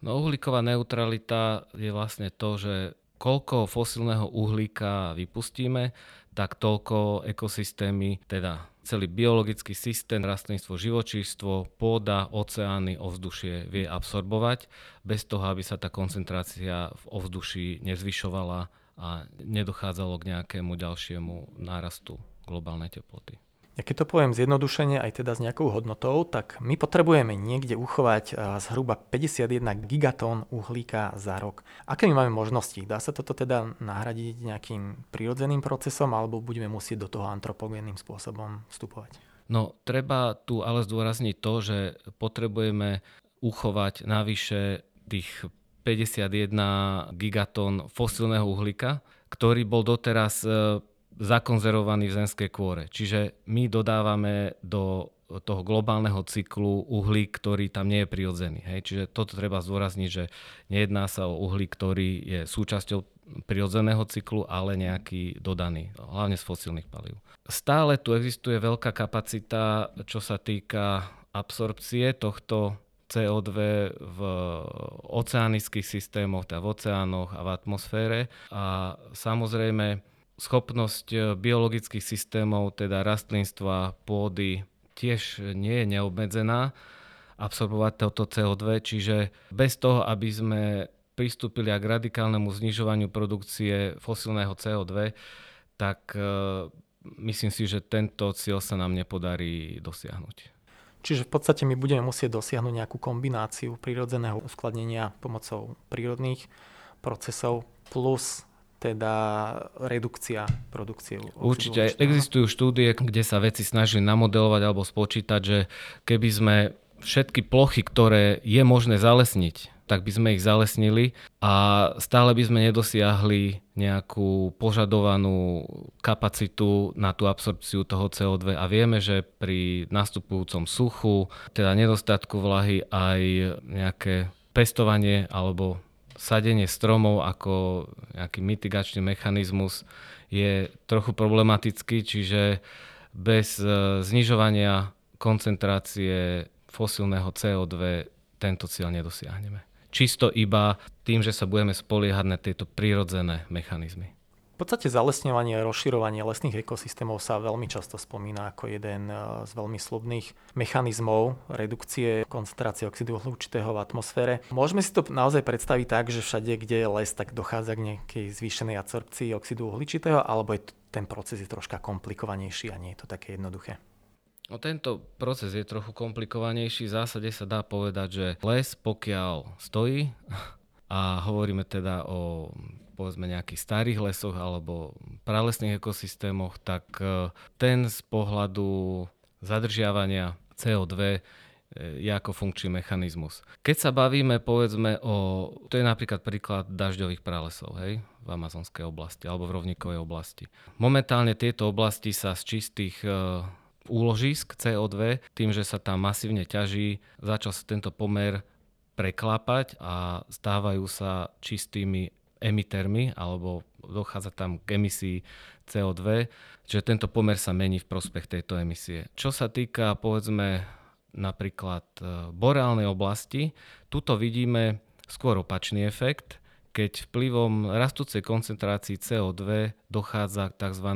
S2: No uhlíková neutralita je vlastne to, že koľko fosilného uhlíka vypustíme, tak toľko ekosystémy, teda celý biologický systém, rastlinstvo, živočíštvo, pôda, oceány, ovzdušie vie absorbovať bez toho, aby sa tá koncentrácia v ovzduší nezvyšovala a nedochádzalo k nejakému ďalšiemu nárastu globálnej teploty.
S1: Ja keď to poviem zjednodušene aj teda s nejakou hodnotou, tak my potrebujeme niekde uchovať zhruba 51 gigatón uhlíka za rok. Aké my máme možnosti? Dá sa toto teda nahradiť nejakým prirodzeným procesom alebo budeme musieť do toho antropogénnym spôsobom vstupovať?
S2: No, treba tu ale zdôrazniť to, že potrebujeme uchovať navyše tých 51 gigatón fosílneho uhlíka, ktorý bol doteraz e, zakonzervovaný v zemskej kôre. Čiže my dodávame do toho globálneho cyklu uhlík, ktorý tam nie je prirodzený. Hej? Čiže toto treba zdôrazniť, že nejedná sa o uhlík, ktorý je súčasťou prirodzeného cyklu, ale nejaký dodaný, hlavne z fosílnych palív. Stále tu existuje veľká kapacita, čo sa týka absorpcie tohto CO2 v oceánických systémoch, teda v oceánoch a v atmosfére. A samozrejme schopnosť e, biologických systémov, teda rastlinstva, pôdy, tiež nie je neobmedzená absorbovať toto CO2, čiže bez toho, aby sme pristúpili k radikálnemu znižovaniu produkcie fosílneho CO2, tak e, myslím si, že tento cieľ sa nám nepodarí dosiahnuť.
S1: Čiže v podstate my budeme musieť dosiahnuť nejakú kombináciu prírodzeného uskladnenia pomocou prírodných procesov plus teda redukcia produkcie.
S2: Určite existujú štúdie, kde sa veci snažili namodelovať alebo spočítať, že keby sme všetky plochy, ktoré je možné zalesniť, tak by sme ich zalesnili a stále by sme nedosiahli nejakú požadovanú kapacitu na tú absorpciu toho CO2 a vieme, že pri nastupujúcom suchu, teda nedostatku vlahy aj nejaké pestovanie alebo sadenie stromov ako nejaký mitigačný mechanizmus je trochu problematický, čiže bez e, znižovania koncentrácie fosílneho CO2 tento cieľ nedosiahneme. Čisto iba tým, že sa budeme spoliehať na tieto prírodzené mechanizmy.
S1: V podstate zalesňovanie a rozširovanie lesných ekosystémov sa veľmi často spomína ako jeden eh, z veľmi slubných mechanizmov redukcie koncentrácie oxidu uhličitého v atmosfére. Môžeme si to naozaj predstaviť tak, že všade, kde je les, tak dochádza k nejakej zvýšenej absorpcii oxidu uhličitého, alebo je ten proces je troška komplikovanejší a nie je to také jednoduché.
S2: No, tento proces je trochu komplikovanejší. V zásade sa dá povedať, že les pokiaľ stojí, a hovoríme teda o povedzme nejakých starých lesoch alebo pralesných ekosystémoch, tak e, ten z pohľadu zadržiavania CO2 e, je ako funkčný mechanizmus. Keď sa bavíme povedzme o, to je napríklad príklad dažďových pralesov, hej, v amazonskej oblasti alebo v rovníkovej oblasti. Momentálne tieto oblasti sa z čistých e, úložisk CO2, tým, že sa tam masívne ťaží, začal sa tento pomer preklápať a stávajú sa čistými emitermi alebo dochádza tam k emisii CO2, že tento pomer sa mení v prospech tejto emisie. Čo sa týka povedzme napríklad e, boreálnej oblasti, tuto vidíme skôr opačný efekt, keď vplyvom rastúcej koncentrácii CO2 dochádza k tzv.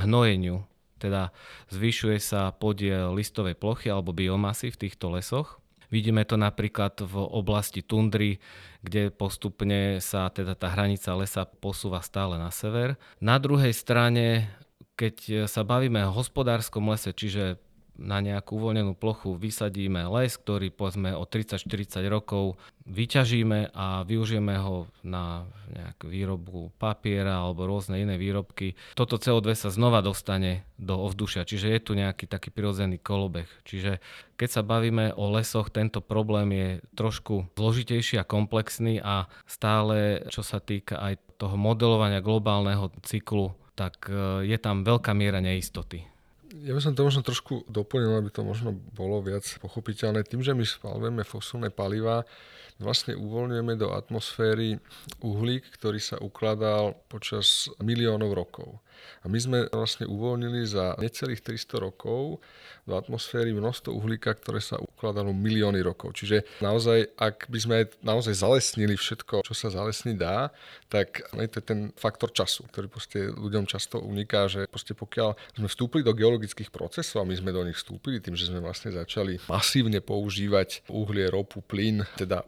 S2: hnojeniu, teda zvyšuje sa podiel listovej plochy alebo biomasy v týchto lesoch Vidíme to napríklad v oblasti tundry, kde postupne sa teda tá hranica lesa posúva stále na sever. Na druhej strane, keď sa bavíme o hospodárskom lese, čiže na nejakú uvoľnenú plochu vysadíme les, ktorý povedzme o 30-40 rokov vyťažíme a využijeme ho na nejakú výrobu papiera alebo rôzne iné výrobky. Toto CO2 sa znova dostane do ovzdušia, čiže je tu nejaký taký prirodzený kolobeh. Čiže keď sa bavíme o lesoch, tento problém je trošku zložitejší a komplexný a stále, čo sa týka aj toho modelovania globálneho cyklu, tak e, je tam veľká miera neistoty.
S3: Ja by som to možno trošku doplnil, aby to možno bolo viac pochopiteľné. Tým, že my spalujeme fosilné paliva, vlastne uvoľňujeme do atmosféry uhlík, ktorý sa ukladal počas miliónov rokov. A my sme vlastne uvoľnili za necelých 300 rokov do atmosféry množstvo uhlíka, ktoré sa ukladalo milióny rokov. Čiže naozaj, ak by sme naozaj zalesnili všetko, čo sa zalesniť dá, tak to ten faktor času, ktorý proste ľuďom často uniká, že proste pokiaľ sme vstúpili do geologických procesov a my sme do nich vstúpili tým, že sme vlastne začali masívne používať uhlie, ropu, plyn, teda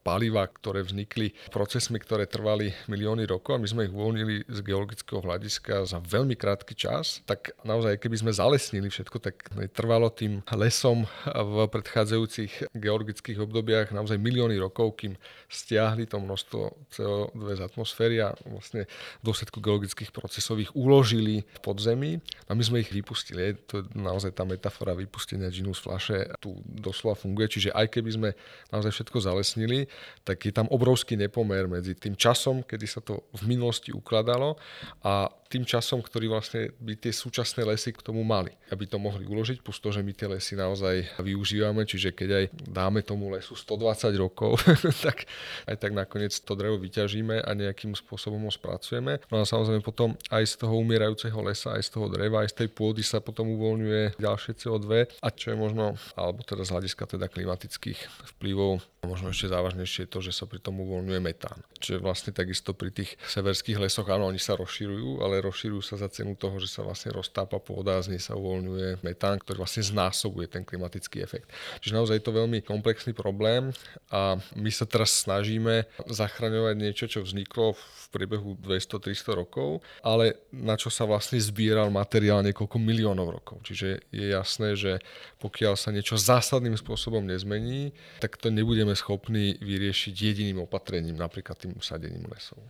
S3: paliva, ktoré vznikli procesmi, ktoré trvali milióny rokov a my sme ich uvoľnili z geologického hľadiska za veľmi krátky čas, tak naozaj keby sme zalesnili všetko, tak trvalo tým lesom v predchádzajúcich geologických obdobiach naozaj milióny rokov, kým stiahli to množstvo CO2 z atmosféry a vlastne v dôsledku geologických procesov ich uložili v podzemí a my sme ich vypustili. To je naozaj tá metafora vypustenia džinu z flaše tu doslova funguje, čiže aj keby sme naozaj všetko zalesnili, tak je tam obrovský nepomer medzi tým časom, kedy sa to v minulosti ukladalo a tým časom, ktorý vlastne by tie súčasné lesy k tomu mali, aby to mohli uložiť, plus to, že my tie lesy naozaj využívame, čiže keď aj dáme tomu lesu 120 rokov, tak aj tak nakoniec to drevo vyťažíme a nejakým spôsobom ho spracujeme. No a samozrejme potom aj z toho umierajúceho lesa, aj z toho dreva, aj z tej pôdy sa potom uvoľňuje ďalšie CO2 a čo je možno, alebo teda z hľadiska teda klimatických vplyvov, možno ešte závažnejšie je to, že sa pri tom uvoľňuje metán. Čiže vlastne takisto pri tých severských lesoch, áno, oni sa rozširujú, ale rozširujú sa za cenu toho, že sa vlastne roztápa pôda a z nej sa uvoľňuje metán, ktorý vlastne znásobuje ten klimatický efekt. Čiže naozaj je to veľmi komplexný problém a my sa teraz snažíme zachraňovať niečo, čo vzniklo v priebehu 200-300 rokov, ale na čo sa vlastne zbieral materiál niekoľko miliónov rokov. Čiže je jasné, že pokiaľ sa niečo zásadným spôsobom nezmení, tak to nebudeme schopní vyriešiť jediným opatrením, napríklad tým usadením lesov.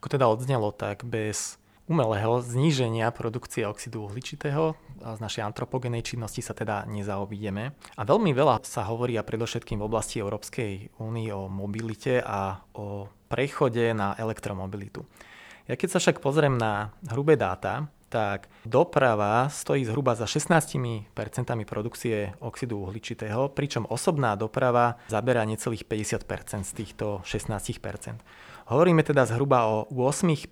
S1: Ako teda odznelo, tak bez umelého zníženia produkcie oxidu uhličitého z našej antropogenej činnosti sa teda nezaobídeme. A veľmi veľa sa hovorí a predovšetkým v oblasti Európskej únie o mobilite a o prechode na elektromobilitu. Ja keď sa však pozriem na hrubé dáta, tak doprava stojí zhruba za 16% produkcie oxidu uhličitého, pričom osobná doprava zaberá necelých 50% z týchto 16%. Hovoríme teda zhruba o 8%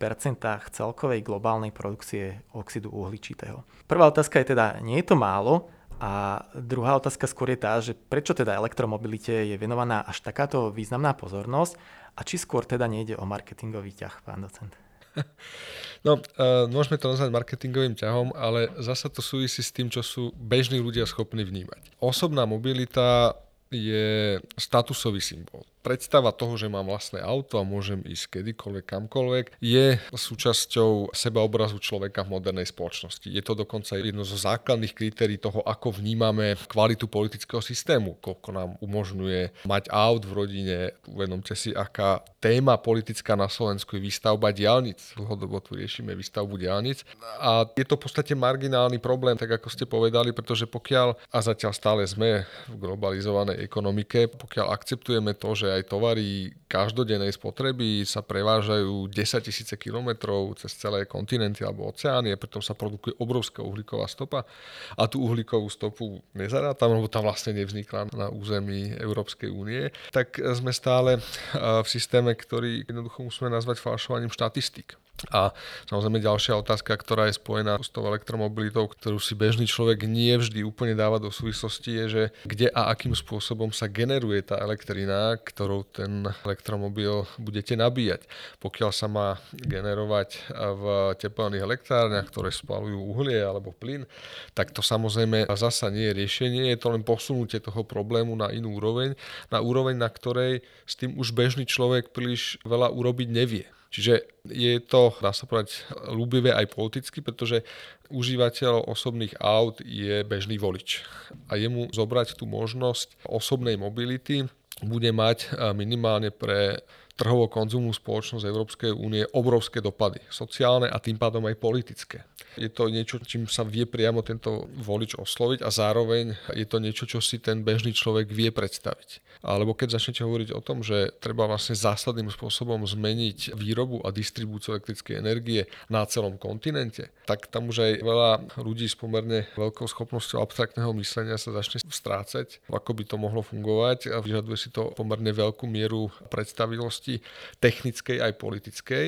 S1: celkovej globálnej produkcie oxidu uhličitého. Prvá otázka je teda, nie je to málo, a druhá otázka skôr je tá, že prečo teda elektromobilite je venovaná až takáto významná pozornosť a či skôr teda nejde o marketingový ťah, pán docent?
S3: No, uh, môžeme to nazvať marketingovým ťahom, ale zasa to súvisí s tým, čo sú bežní ľudia schopní vnímať. Osobná mobilita je statusový symbol predstava toho, že mám vlastné auto a môžem ísť kedykoľvek, kamkoľvek, je súčasťou sebaobrazu človeka v modernej spoločnosti. Je to dokonca jedno zo základných kritérií toho, ako vnímame kvalitu politického systému, koľko nám umožňuje mať aut v rodine. Uvedomte si, aká téma politická na Slovensku je výstavba diálnic. Dlhodobo tu riešime výstavbu diálnic. A je to v podstate marginálny problém, tak ako ste povedali, pretože pokiaľ, a zatiaľ stále sme v globalizovanej ekonomike, pokiaľ akceptujeme to, že aj tovary každodennej spotreby sa prevážajú 10 tisíce kilometrov cez celé kontinenty alebo oceány a pritom sa produkuje obrovská uhlíková stopa a tú uhlíkovú stopu nezarátam, lebo tam vlastne nevznikla na území Európskej únie, tak sme stále v systéme, ktorý jednoducho musíme nazvať falšovaním štatistík. A samozrejme ďalšia otázka, ktorá je spojená s tou elektromobilitou, ktorú si bežný človek nie vždy úplne dáva do súvislosti, je, že kde a akým spôsobom sa generuje tá elektrina, ktorou ten elektromobil budete nabíjať. Pokiaľ sa má generovať v teplných elektrárniach, ktoré spalujú uhlie alebo plyn, tak to samozrejme zasa nie je riešenie, je to len posunutie toho problému na inú úroveň, na úroveň, na ktorej s tým už bežný človek príliš veľa urobiť nevie. Čiže je to, dá sa povedať, ľúbivé aj politicky, pretože užívateľ osobných aut je bežný volič. A jemu zobrať tú možnosť osobnej mobility bude mať minimálne pre trhovo konzumnú spoločnosť Európskej únie obrovské dopady, sociálne a tým pádom aj politické. Je to niečo, čím sa vie priamo tento volič osloviť a zároveň je to niečo, čo si ten bežný človek vie predstaviť. Alebo keď začnete hovoriť o tom, že treba vlastne zásadným spôsobom zmeniť výrobu a distribúciu elektrickej energie na celom kontinente, tak tam už aj veľa ľudí s pomerne veľkou schopnosťou abstraktného myslenia sa začne strácať, ako by to mohlo fungovať a vyžaduje si to pomerne veľkú mieru predstavilosti technickej aj politickej.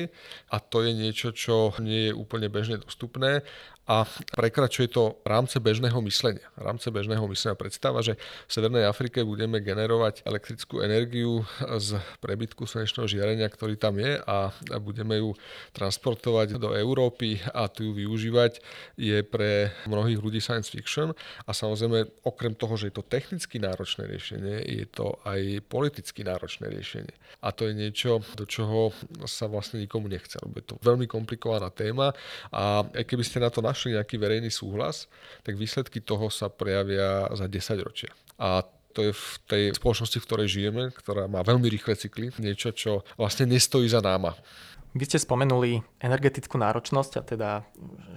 S3: A to je niečo, čo nie je úplne bežne dostupné a prekračuje to rámce bežného myslenia. Rámce bežného myslenia predstava, že v Severnej Afrike budeme generovať elektrickú energiu z prebytku slnečného žiarenia, ktorý tam je a budeme ju transportovať do Európy a tu ju využívať je pre mnohých ľudí science fiction a samozrejme okrem toho, že je to technicky náročné riešenie, je to aj politicky náročné riešenie. A to je niečo, do čoho sa vlastne nikomu nechce, lebo je to veľmi komplikovaná téma a aj keby ste na to našli nejaký verejný súhlas, tak výsledky toho sa prejavia za 10 ročia. A to je v tej spoločnosti, v ktorej žijeme, ktorá má veľmi rýchle cykly, niečo, čo vlastne nestojí za náma.
S1: Vy ste spomenuli energetickú náročnosť a teda,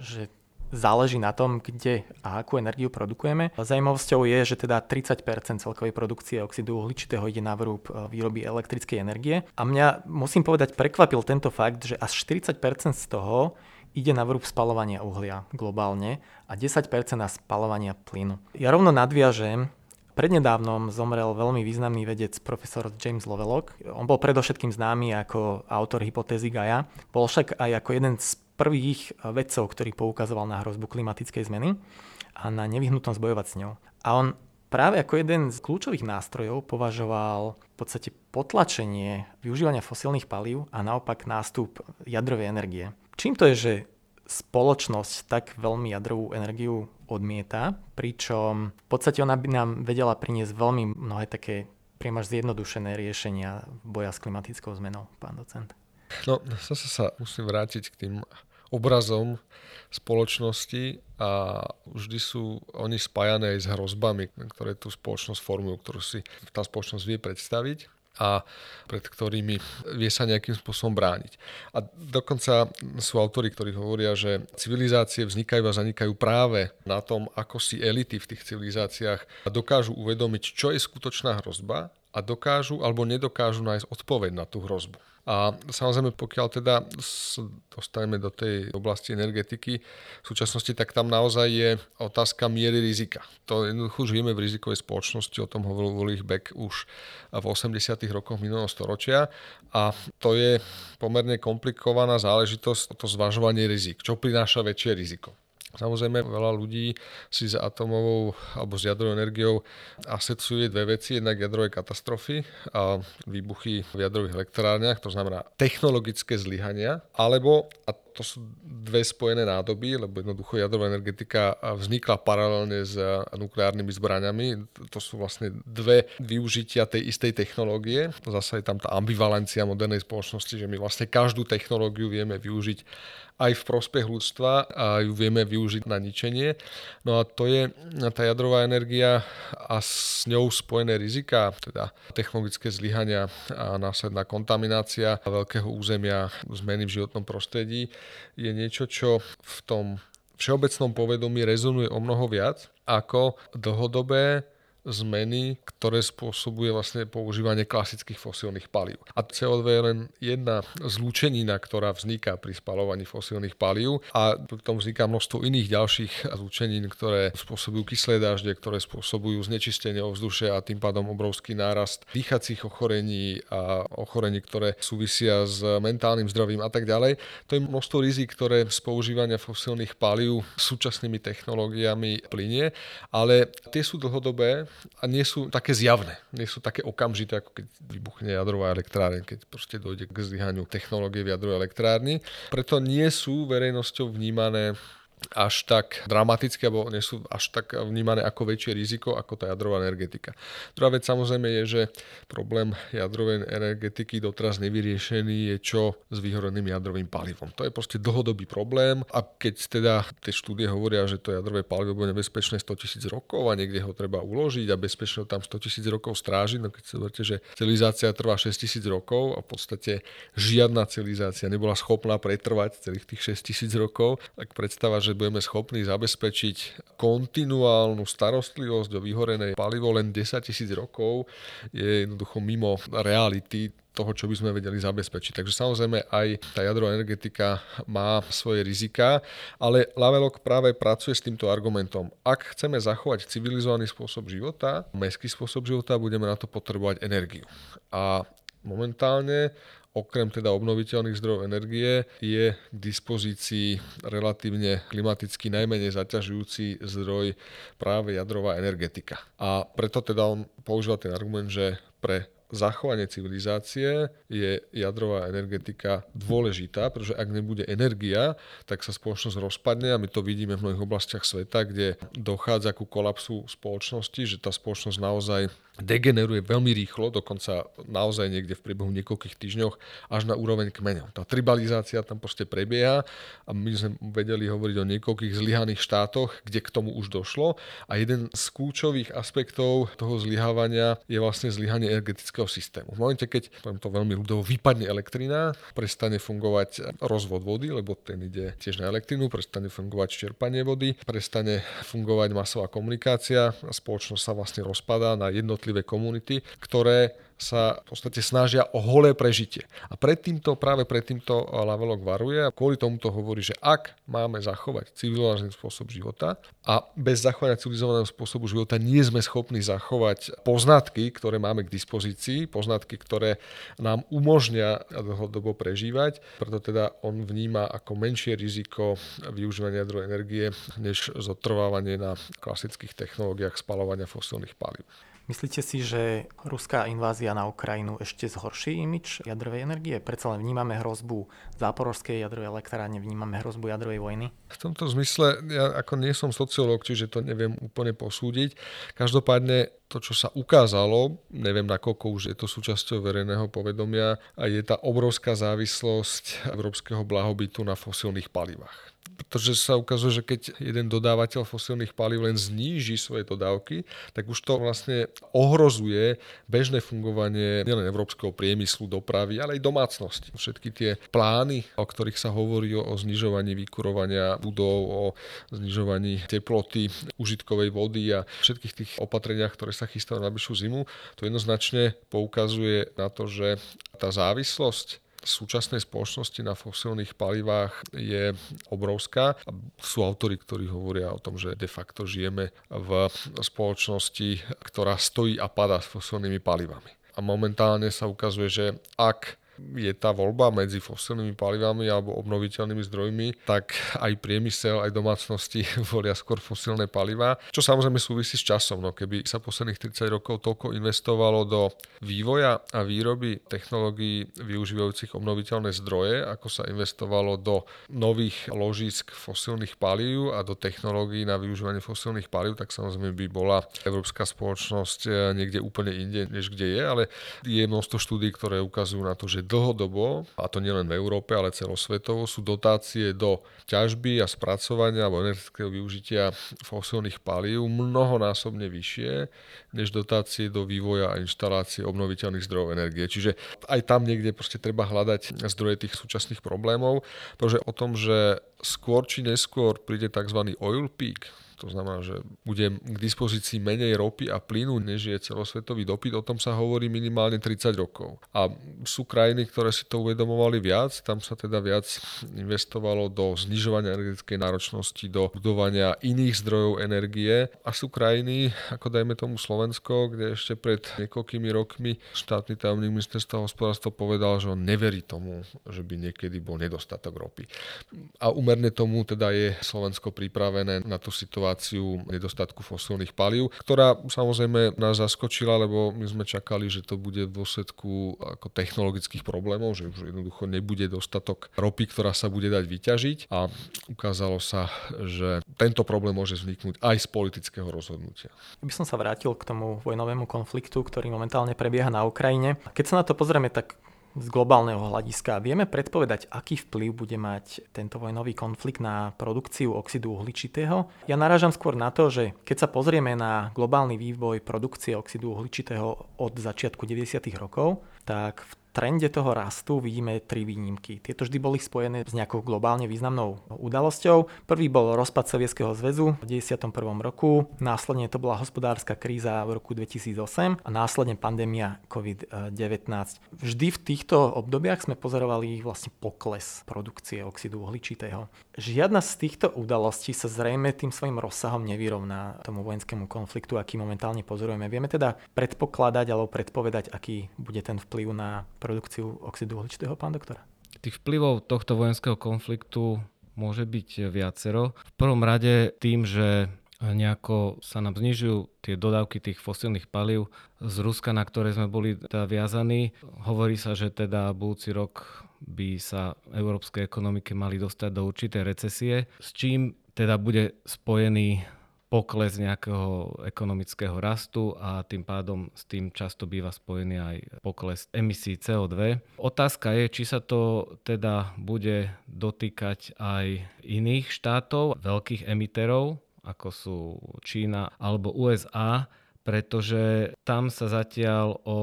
S1: že záleží na tom, kde a akú energiu produkujeme. Zajímavosťou je, že teda 30% celkovej produkcie oxidu uhličitého ide na vrúb e, výroby elektrickej energie. A mňa, musím povedať, prekvapil tento fakt, že až 40% z toho ide na vrúb spalovania uhlia globálne a 10% na spalovania plynu. Ja rovno nadviažem, Prednedávnom zomrel veľmi významný vedec profesor James Lovelock. On bol predovšetkým známy ako autor hypotézy Gaia. Bol však aj ako jeden z prvých vedcov, ktorý poukazoval na hrozbu klimatickej zmeny a na nevyhnutnosť bojovať s ňou. A on práve ako jeden z kľúčových nástrojov považoval v podstate potlačenie využívania fosílnych palív a naopak nástup jadrovej energie. Čím to je, že spoločnosť tak veľmi jadrovú energiu odmieta, pričom v podstate ona by nám vedela priniesť veľmi mnohé také priamaž zjednodušené riešenia boja s klimatickou zmenou, pán docent.
S3: No, zase sa musím vrátiť k tým obrazom spoločnosti a vždy sú oni spájané aj s hrozbami, ktoré tú spoločnosť formujú, ktorú si tá spoločnosť vie predstaviť a pred ktorými vie sa nejakým spôsobom brániť. A dokonca sú autory, ktorí hovoria, že civilizácie vznikajú a zanikajú práve na tom, ako si elity v tých civilizáciách dokážu uvedomiť, čo je skutočná hrozba a dokážu alebo nedokážu nájsť odpoveď na tú hrozbu. A samozrejme, pokiaľ teda dostaneme do tej oblasti energetiky v súčasnosti, tak tam naozaj je otázka miery rizika. To jednoducho žijeme v rizikovej spoločnosti, o tom hovoril Ulrich Beck už v 80. rokoch minulého storočia a to je pomerne komplikovaná záležitosť, to zvažovanie rizik. Čo prináša väčšie riziko? Samozrejme, veľa ľudí si s atomovou alebo s jadrovou energiou asociuje dve veci. Jednak jadrové katastrofy a výbuchy v jadrových elektrárniach, to znamená technologické zlyhania, alebo, a to sú dve spojené nádoby, lebo jednoducho jadrová energetika vznikla paralelne s nukleárnymi zbraňami. To sú vlastne dve využitia tej istej technológie. Zase je tam tá ambivalencia modernej spoločnosti, že my vlastne každú technológiu vieme využiť aj v prospech ľudstva a ju vieme využiť na ničenie. No a to je tá jadrová energia a s ňou spojené rizika, teda technologické zlyhania a následná kontaminácia veľkého územia, zmeny v životnom prostredí je niečo, čo v tom všeobecnom povedomí rezonuje o mnoho viac ako dlhodobé zmeny, ktoré spôsobuje vlastne používanie klasických fosílnych palív. A CO2 je len jedna zlúčenina, ktorá vzniká pri spalovaní fosílnych palív a potom vzniká množstvo iných ďalších zlúčenín, ktoré spôsobujú kyslé dažde, ktoré spôsobujú znečistenie ovzdušia a tým pádom obrovský nárast dýchacích ochorení a ochorení, ktoré súvisia s mentálnym zdravím a tak ďalej. To je množstvo rizik, ktoré z používania fosílnych palív súčasnými technológiami plinie, ale tie sú dlhodobé a nie sú také zjavné, nie sú také okamžité, ako keď vybuchne jadrová elektrárne, keď proste dojde k zlyhaniu technológie v jadrovej elektrárni. Preto nie sú verejnosťou vnímané až tak dramatické, alebo nie sú až tak vnímané ako väčšie riziko ako tá jadrová energetika. Druhá vec samozrejme je, že problém jadrovej energetiky doteraz nevyriešený je čo s vyhoreným jadrovým palivom. To je proste dlhodobý problém a keď teda tie štúdie hovoria, že to jadrové palivo bude nebezpečné 100 tisíc rokov a niekde ho treba uložiť a bezpečne tam 100 tisíc rokov strážiť, no keď si zoberte, že civilizácia trvá 6 tisíc rokov a v podstate žiadna civilizácia nebola schopná pretrvať celých tých 6 tisíc rokov, tak predstava, že budeme schopní zabezpečiť kontinuálnu starostlivosť o vyhorené palivo len 10 tisíc rokov je jednoducho mimo reality toho, čo by sme vedeli zabezpečiť. Takže samozrejme aj tá jadrová energetika má svoje rizika, ale Lavelok práve pracuje s týmto argumentom. Ak chceme zachovať civilizovaný spôsob života, mestský spôsob života, budeme na to potrebovať energiu. A momentálne okrem teda obnoviteľných zdrojov energie je k dispozícii relatívne klimaticky najmenej zaťažujúci zdroj práve jadrová energetika. A preto teda on používa ten argument, že pre zachovanie civilizácie je jadrová energetika dôležitá, pretože ak nebude energia, tak sa spoločnosť rozpadne a my to vidíme v mnohých oblastiach sveta, kde dochádza ku kolapsu spoločnosti, že tá spoločnosť naozaj degeneruje veľmi rýchlo, dokonca naozaj niekde v priebehu niekoľkých týždňoch až na úroveň kmeňov. Tá tribalizácia tam proste prebieha a my sme vedeli hovoriť o niekoľkých zlyhaných štátoch, kde k tomu už došlo a jeden z kľúčových aspektov toho zlyhávania je vlastne zlyhanie energetického systému. V momente, keď, poviem to veľmi ľudovo, vypadne elektrina, prestane fungovať rozvod vody, lebo ten ide tiež na elektrinu, prestane fungovať čerpanie vody, prestane fungovať masová komunikácia a spoločnosť sa vlastne rozpadá na jednotlivé jednotlivé komunity, ktoré sa v podstate snažia o holé prežitie. A pred týmto, práve pred týmto Lavelok varuje a kvôli tomu to hovorí, že ak máme zachovať civilizovaný spôsob života a bez zachovania civilizovaného spôsobu života nie sme schopní zachovať poznatky, ktoré máme k dispozícii, poznatky, ktoré nám umožňa dlhodobo prežívať, preto teda on vníma ako menšie riziko využívania jadrovej energie, než zotrvávanie na klasických technológiách spalovania fosílnych palív.
S1: Myslíte si, že ruská invázia na Ukrajinu ešte zhorší imič jadrovej energie? Predsa len vnímame hrozbu záporovskej jadrovej elektrárne, vnímame hrozbu jadrovej vojny?
S3: V tomto zmysle, ja ako nie som sociológ, čiže to neviem úplne posúdiť. Každopádne to, čo sa ukázalo, neviem nakoľko už je to súčasťou verejného povedomia, a je tá obrovská závislosť európskeho blahobytu na fosílnych palivách pretože sa ukazuje, že keď jeden dodávateľ fosílnych palív len zníži svoje dodávky, tak už to vlastne ohrozuje bežné fungovanie nielen európskeho priemyslu, dopravy, ale aj domácnosti. Všetky tie plány, o ktorých sa hovorí o znižovaní vykurovania budov, o znižovaní teploty, užitkovej vody a všetkých tých opatreniach, ktoré sa chystajú na najbližšiu zimu, to jednoznačne poukazuje na to, že tá závislosť súčasnej spoločnosti na fosílnych palivách je obrovská. Sú autory, ktorí hovoria o tom, že de facto žijeme v spoločnosti, ktorá stojí a pada s fosílnymi palivami. A momentálne sa ukazuje, že ak je tá voľba medzi fosilnými palivami alebo obnoviteľnými zdrojmi, tak aj priemysel, aj domácnosti volia skôr fosilné paliva, čo samozrejme súvisí s časom. No keby sa posledných 30 rokov toľko investovalo do vývoja a výroby technológií využívajúcich obnoviteľné zdroje, ako sa investovalo do nových ložisk fosilných palív a do technológií na využívanie fosilných palív, tak samozrejme by bola európska spoločnosť eh, niekde úplne inde, než kde je, ale je množstvo štúdí, ktoré ukazujú na to, že dlhodobo, a to nielen v Európe, ale celosvetovo, sú dotácie do ťažby a spracovania alebo energetického využitia fosílnych palív mnohonásobne vyššie než dotácie do vývoja a inštalácie obnoviteľných zdrojov energie. Čiže aj tam niekde proste treba hľadať zdroje tých súčasných problémov, pretože o tom, že skôr či neskôr príde tzv. oil peak, to znamená, že bude k dispozícii menej ropy a plynu, než je celosvetový dopyt. O tom sa hovorí minimálne 30 rokov. A sú krajiny, ktoré si to uvedomovali viac. Tam sa teda viac investovalo do znižovania energetickej náročnosti, do budovania iných zdrojov energie. A sú krajiny, ako dajme tomu Slovensko, kde ešte pred niekoľkými rokmi štátny tajomník ministerstva hospodárstva povedal, že on neverí tomu, že by niekedy bol nedostatok ropy. A umerne tomu teda je Slovensko pripravené na tú situáciu situáciu nedostatku fosílnych palív, ktorá samozrejme nás zaskočila, lebo my sme čakali, že to bude v dôsledku ako technologických problémov, že už jednoducho nebude dostatok ropy, ktorá sa bude dať vyťažiť a ukázalo sa, že tento problém môže vzniknúť aj z politického rozhodnutia.
S1: By som sa vrátil k tomu vojnovému konfliktu, ktorý momentálne prebieha na Ukrajine. Keď sa na to pozrieme tak z globálneho hľadiska. Vieme predpovedať, aký vplyv bude mať tento vojnový konflikt na produkciu oxidu uhličitého? Ja narážam skôr na to, že keď sa pozrieme na globálny vývoj produkcie oxidu uhličitého od začiatku 90. rokov, tak v trende toho rastu vidíme tri výnimky. Tieto vždy boli spojené s nejakou globálne významnou udalosťou. Prvý bol rozpad Sovietskeho zväzu v 91. roku, následne to bola hospodárska kríza v roku 2008 a následne pandémia COVID-19. Vždy v týchto obdobiach sme pozorovali vlastne pokles produkcie oxidu uhličitého. Žiadna z týchto udalostí sa zrejme tým svojim rozsahom nevyrovná tomu vojenskému konfliktu, aký momentálne pozorujeme. Vieme teda predpokladať alebo predpovedať, aký bude ten vplyv na produkciu oxidu uhličitého, pán doktor?
S2: Tých vplyvov tohto vojenského konfliktu môže byť viacero. V prvom rade tým, že nejako sa nám znižujú tie dodávky tých fosílnych palív z Ruska, na ktoré sme boli teda viazaní. Hovorí sa, že teda budúci rok by sa európske ekonomiky mali dostať do určitej recesie, s čím teda bude spojený pokles nejakého ekonomického rastu a tým pádom s tým často býva spojený aj pokles emisí CO2. Otázka je, či sa to teda bude dotýkať aj iných štátov, veľkých emiterov, ako sú Čína alebo USA, pretože tam sa zatiaľ o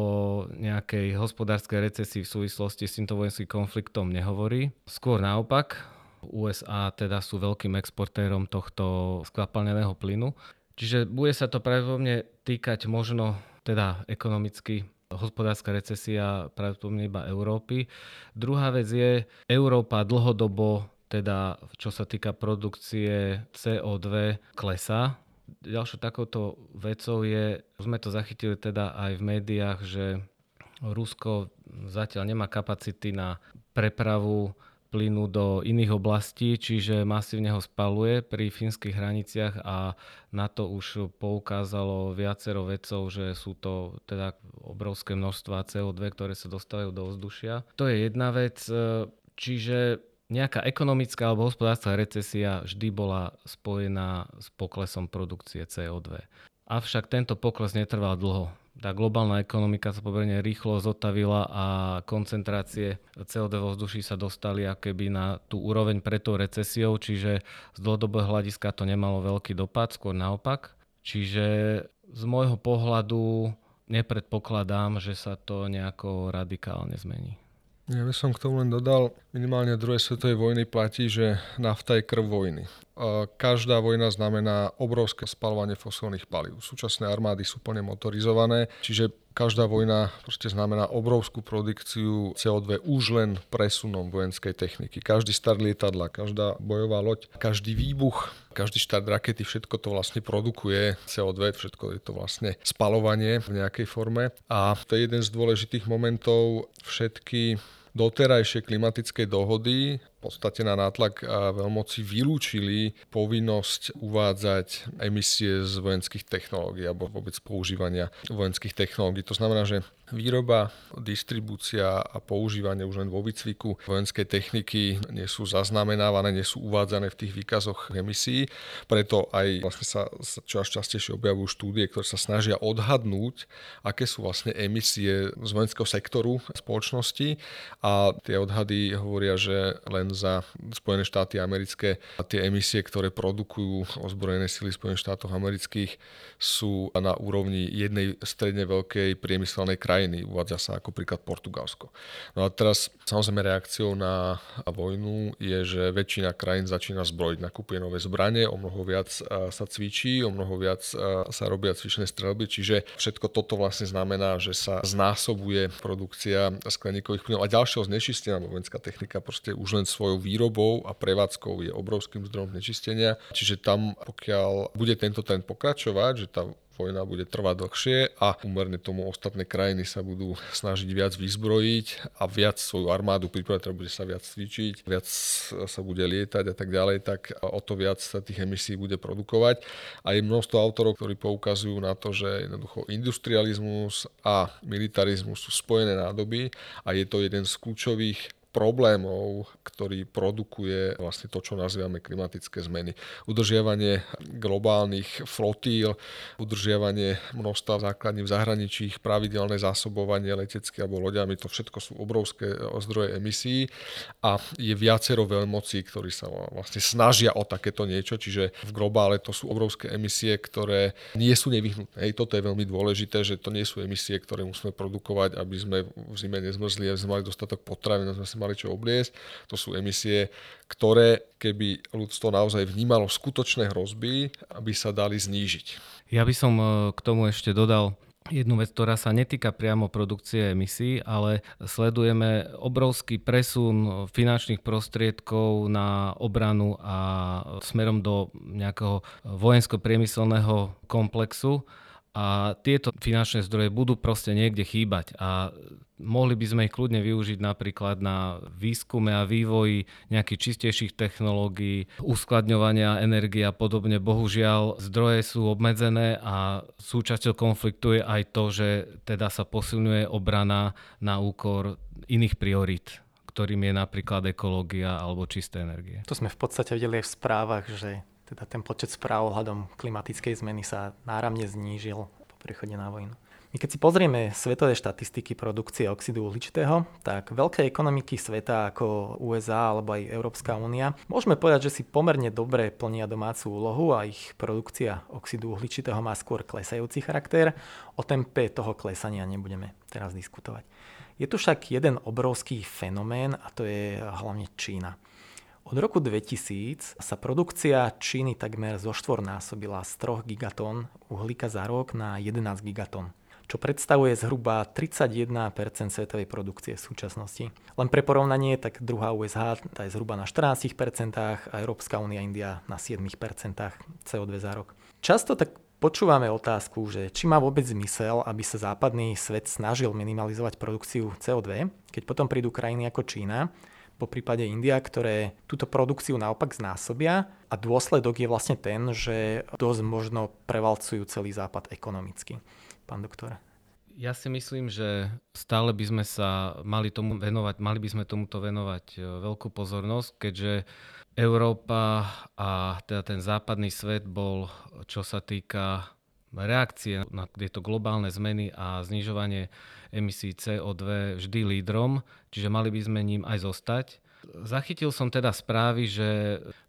S2: nejakej hospodárskej recesii v súvislosti s týmto vojenským konfliktom nehovorí. Skôr naopak, USA teda sú veľkým exportérom tohto skvapalneného plynu. Čiže bude sa to pravdepodobne týkať možno teda ekonomicky hospodárska recesia pravdepodobne iba Európy. Druhá vec je, Európa dlhodobo, teda čo sa týka produkcie CO2, klesá. Ďalšou takouto vecou je, sme to zachytili teda aj v médiách, že Rusko zatiaľ nemá kapacity na prepravu plynu do iných oblastí, čiže masívne ho spaluje pri fínskych hraniciach a na to už poukázalo viacero vedcov, že sú to teda obrovské množstva CO2, ktoré sa dostávajú do vzdušia. To je jedna vec, e, čiže nejaká ekonomická alebo hospodárska recesia vždy bola spojená s poklesom produkcie CO2. Avšak tento pokles netrval dlho tá globálna ekonomika sa pomerne rýchlo zotavila a koncentrácie CO2 vo vzduší sa dostali akéby na tú úroveň pred tou recesiou, čiže z dlhodobého hľadiska to nemalo veľký dopad, skôr naopak. Čiže z môjho pohľadu nepredpokladám, že sa to nejako radikálne zmení.
S3: Ja by som k tomu len dodal, minimálne druhej svetovej vojny platí, že nafta je krv vojny. Každá vojna znamená obrovské spalovanie fosílnych palív. Súčasné armády sú plne motorizované, čiže každá vojna proste znamená obrovskú produkciu CO2 už len presunom vojenskej techniky. Každý start lietadla, každá bojová loď, každý výbuch, každý štart rakety, všetko to vlastne produkuje CO2, všetko je to vlastne spalovanie v nejakej forme. A to je jeden z dôležitých momentov. Všetky doterajšie klimatické dohody podstate na nátlak veľmoci vylúčili povinnosť uvádzať emisie z vojenských technológií alebo vôbec používania vojenských technológií. To znamená, že výroba, distribúcia a používanie už len vo výcviku vojenskej techniky nie sú zaznamenávané, nie sú uvádzané v tých výkazoch emisí. Preto aj vlastne sa čoraz častejšie objavujú štúdie, ktoré sa snažia odhadnúť, aké sú vlastne emisie z vojenského sektoru spoločnosti a tie odhady hovoria, že len len za Spojené štáty americké. A tie emisie, ktoré produkujú ozbrojené sily Spojených štátov amerických, sú na úrovni jednej stredne veľkej priemyselnej krajiny. Uvádza sa ako príklad Portugalsko. No a teraz samozrejme reakciou na vojnu je, že väčšina krajín začína zbrojiť, nakupuje nové zbranie, o mnoho viac sa cvičí, o mnoho viac sa robia cvičné strelby, čiže všetko toto vlastne znamená, že sa znásobuje produkcia skleníkových plynov a ďalšieho znečistenia, vojenská technika proste už len svojou výrobou a prevádzkou je obrovským zdrojom znečistenia. Čiže tam, pokiaľ bude tento trend pokračovať, že tá vojna bude trvať dlhšie a umerne tomu ostatné krajiny sa budú snažiť viac vyzbrojiť a viac svoju armádu pripraviť, teda bude sa viac cvičiť, viac sa bude lietať a tak ďalej, tak o to viac sa tých emisí bude produkovať. A je množstvo autorov, ktorí poukazujú na to, že jednoducho industrializmus a militarizmus sú spojené nádoby a je to jeden z kľúčových problémov, ktorý produkuje vlastne to, čo nazývame klimatické zmeny. Udržiavanie globálnych flotíl, udržiavanie množstva základní v zahraničí, pravidelné zásobovanie letecky alebo loďami, to všetko sú obrovské zdroje emisí a je viacero veľmocí, ktorí sa vlastne snažia o takéto niečo, čiže v globále to sú obrovské emisie, ktoré nie sú nevyhnutné. Hej, toto je veľmi dôležité, že to nie sú emisie, ktoré musíme produkovať, aby sme v zime nezmrzli, aby sme mali dostatok potravín, aby sme mali čo obliecť. To sú emisie, ktoré, keby ľudstvo naozaj vnímalo skutočné hrozby, aby sa dali znížiť.
S2: Ja by som e, k tomu ešte dodal jednu vec, ktorá sa netýka priamo produkcie emisí, ale sledujeme obrovský presun finančných prostriedkov na obranu a smerom do nejakého vojensko-priemyselného komplexu a tieto finančné zdroje budú proste niekde chýbať a mohli by sme ich kľudne využiť napríklad na výskume a vývoji nejakých čistejších technológií, uskladňovania energie a podobne. Bohužiaľ, zdroje sú obmedzené a súčasťou konfliktu je aj to, že teda sa posilňuje obrana na úkor iných priorít ktorým je napríklad ekológia alebo čisté energie.
S1: To sme v podstate videli aj v správach, že teda ten počet správ ohľadom klimatickej zmeny sa náramne znížil po prechode na vojnu. My keď si pozrieme svetové štatistiky produkcie oxidu uhličitého, tak veľké ekonomiky sveta ako USA alebo aj Európska únia, môžeme povedať, že si pomerne dobre plnia domácu úlohu a ich produkcia oxidu uhličitého má skôr klesajúci charakter. O tempe toho klesania nebudeme teraz diskutovať. Je tu však jeden obrovský fenomén a to je hlavne Čína. Od roku 2000 sa produkcia Číny takmer zoštvornásobila z 3 gigatón uhlíka za rok na 11 gigatón čo predstavuje zhruba 31% svetovej produkcie v súčasnosti. Len pre porovnanie, tak druhá USH tá je zhruba na 14% a Európska únia India na 7% CO2 za rok. Často tak počúvame otázku, že či má vôbec zmysel, aby sa západný svet snažil minimalizovať produkciu CO2, keď potom prídu krajiny ako Čína, po prípade India, ktoré túto produkciu naopak znásobia a dôsledok je vlastne ten, že dosť možno prevalcujú celý západ ekonomicky. Pán doktor.
S2: Ja si myslím, že stále by sme sa mali tomu venovať, mali by sme tomuto venovať e, veľkú pozornosť, keďže Európa a teda ten západný svet bol, čo sa týka reakcie na tieto globálne zmeny a znižovanie emisí CO2 vždy lídrom, čiže mali by sme ním aj zostať. Zachytil som teda správy, že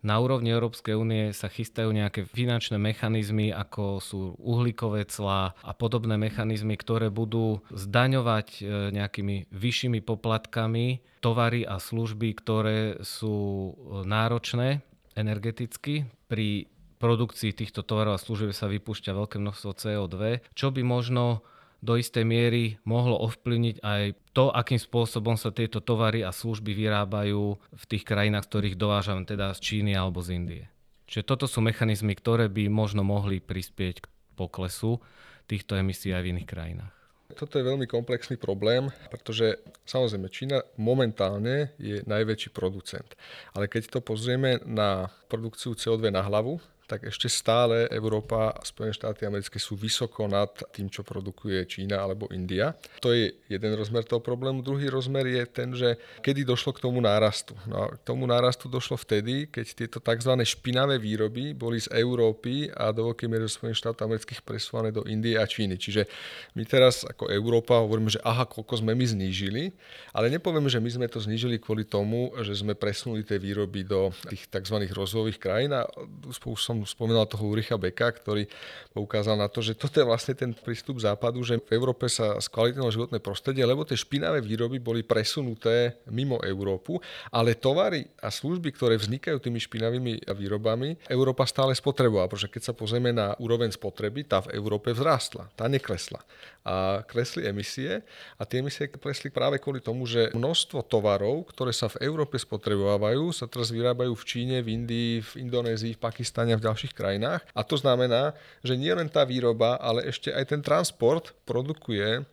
S2: na úrovni Európskej únie sa chystajú nejaké finančné mechanizmy, ako sú uhlíkové clá a podobné mechanizmy, ktoré budú zdaňovať e, nejakými vyššími poplatkami tovary a služby, ktoré sú e, náročné energeticky. Pri produkcii týchto tovarov a služieb sa vypúšťa veľké množstvo CO2, čo by možno do istej miery mohlo ovplyvniť aj to, akým spôsobom sa tieto tovary a služby vyrábajú v tých krajinách, ktorých dovážame, teda z Číny alebo z Indie. Čiže toto sú mechanizmy, ktoré by možno mohli prispieť k poklesu týchto emisí aj v iných krajinách.
S3: Toto je veľmi komplexný problém, pretože samozrejme Čína momentálne je najväčší producent. Ale keď to pozrieme na produkciu CO2 na hlavu, tak ešte stále Európa a Spojené štáty americké sú vysoko nad tým, čo produkuje Čína alebo India. To je jeden rozmer toho problému. Druhý rozmer je ten, že kedy došlo k tomu nárastu. No, k tomu nárastu došlo vtedy, keď tieto tzv. špinavé výroby boli z Európy a do veľkej miery Spojených štátov amerických presúvané do Indie a Číny. Čiže my teraz ako Európa hovoríme, že aha, koľko sme my znížili, ale nepovieme, že my sme to znížili kvôli tomu, že sme presunuli tie výroby do tých tzv. rozvojových krajín a už som spomínal toho Uricha Beka, ktorý poukázal na to, že toto je vlastne ten prístup západu, že v Európe sa skvalitnilo životné prostredie, lebo tie špinavé výroby boli presunuté mimo Európu, ale tovary a služby, ktoré vznikajú tými špinavými výrobami, Európa stále spotrebovala, pretože keď sa pozrieme na úroveň spotreby, tá v Európe vzrástla, tá neklesla. A klesli emisie a tie emisie klesli práve kvôli tomu, že množstvo tovarov, ktoré sa v Európe spotrebovávajú, sa teraz vyrábajú v Číne, v Indii, v Indonézii, v Pakistane a v ďalších krajinách. A to znamená, že nie len tá výroba, ale ešte aj ten transport produkuje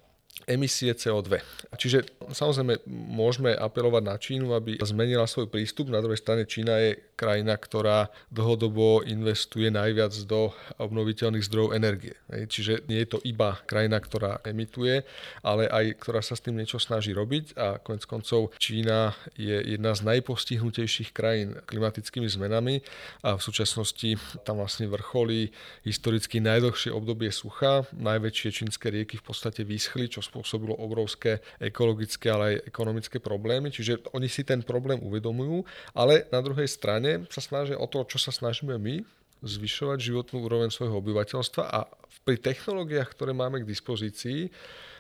S3: emisie CO2. Čiže samozrejme môžeme apelovať na Čínu, aby zmenila svoj prístup. Na druhej strane Čína je krajina, ktorá dlhodobo investuje najviac do obnoviteľných zdrojov energie. Čiže nie je to iba krajina, ktorá emituje, ale aj ktorá sa s tým niečo snaží robiť a konec koncov Čína je jedna z najpostihnutejších krajín klimatickými zmenami a v súčasnosti tam vlastne vrcholí historicky najdlhšie obdobie sucha. Najväčšie čínske rieky v podstate vyschli, čo spôsobilo obrovské ekologické, ale aj ekonomické problémy. Čiže oni si ten problém uvedomujú, ale na druhej strane sa snažia o to, čo sa snažíme my, zvyšovať životnú úroveň svojho obyvateľstva a pri technológiách, ktoré máme k dispozícii,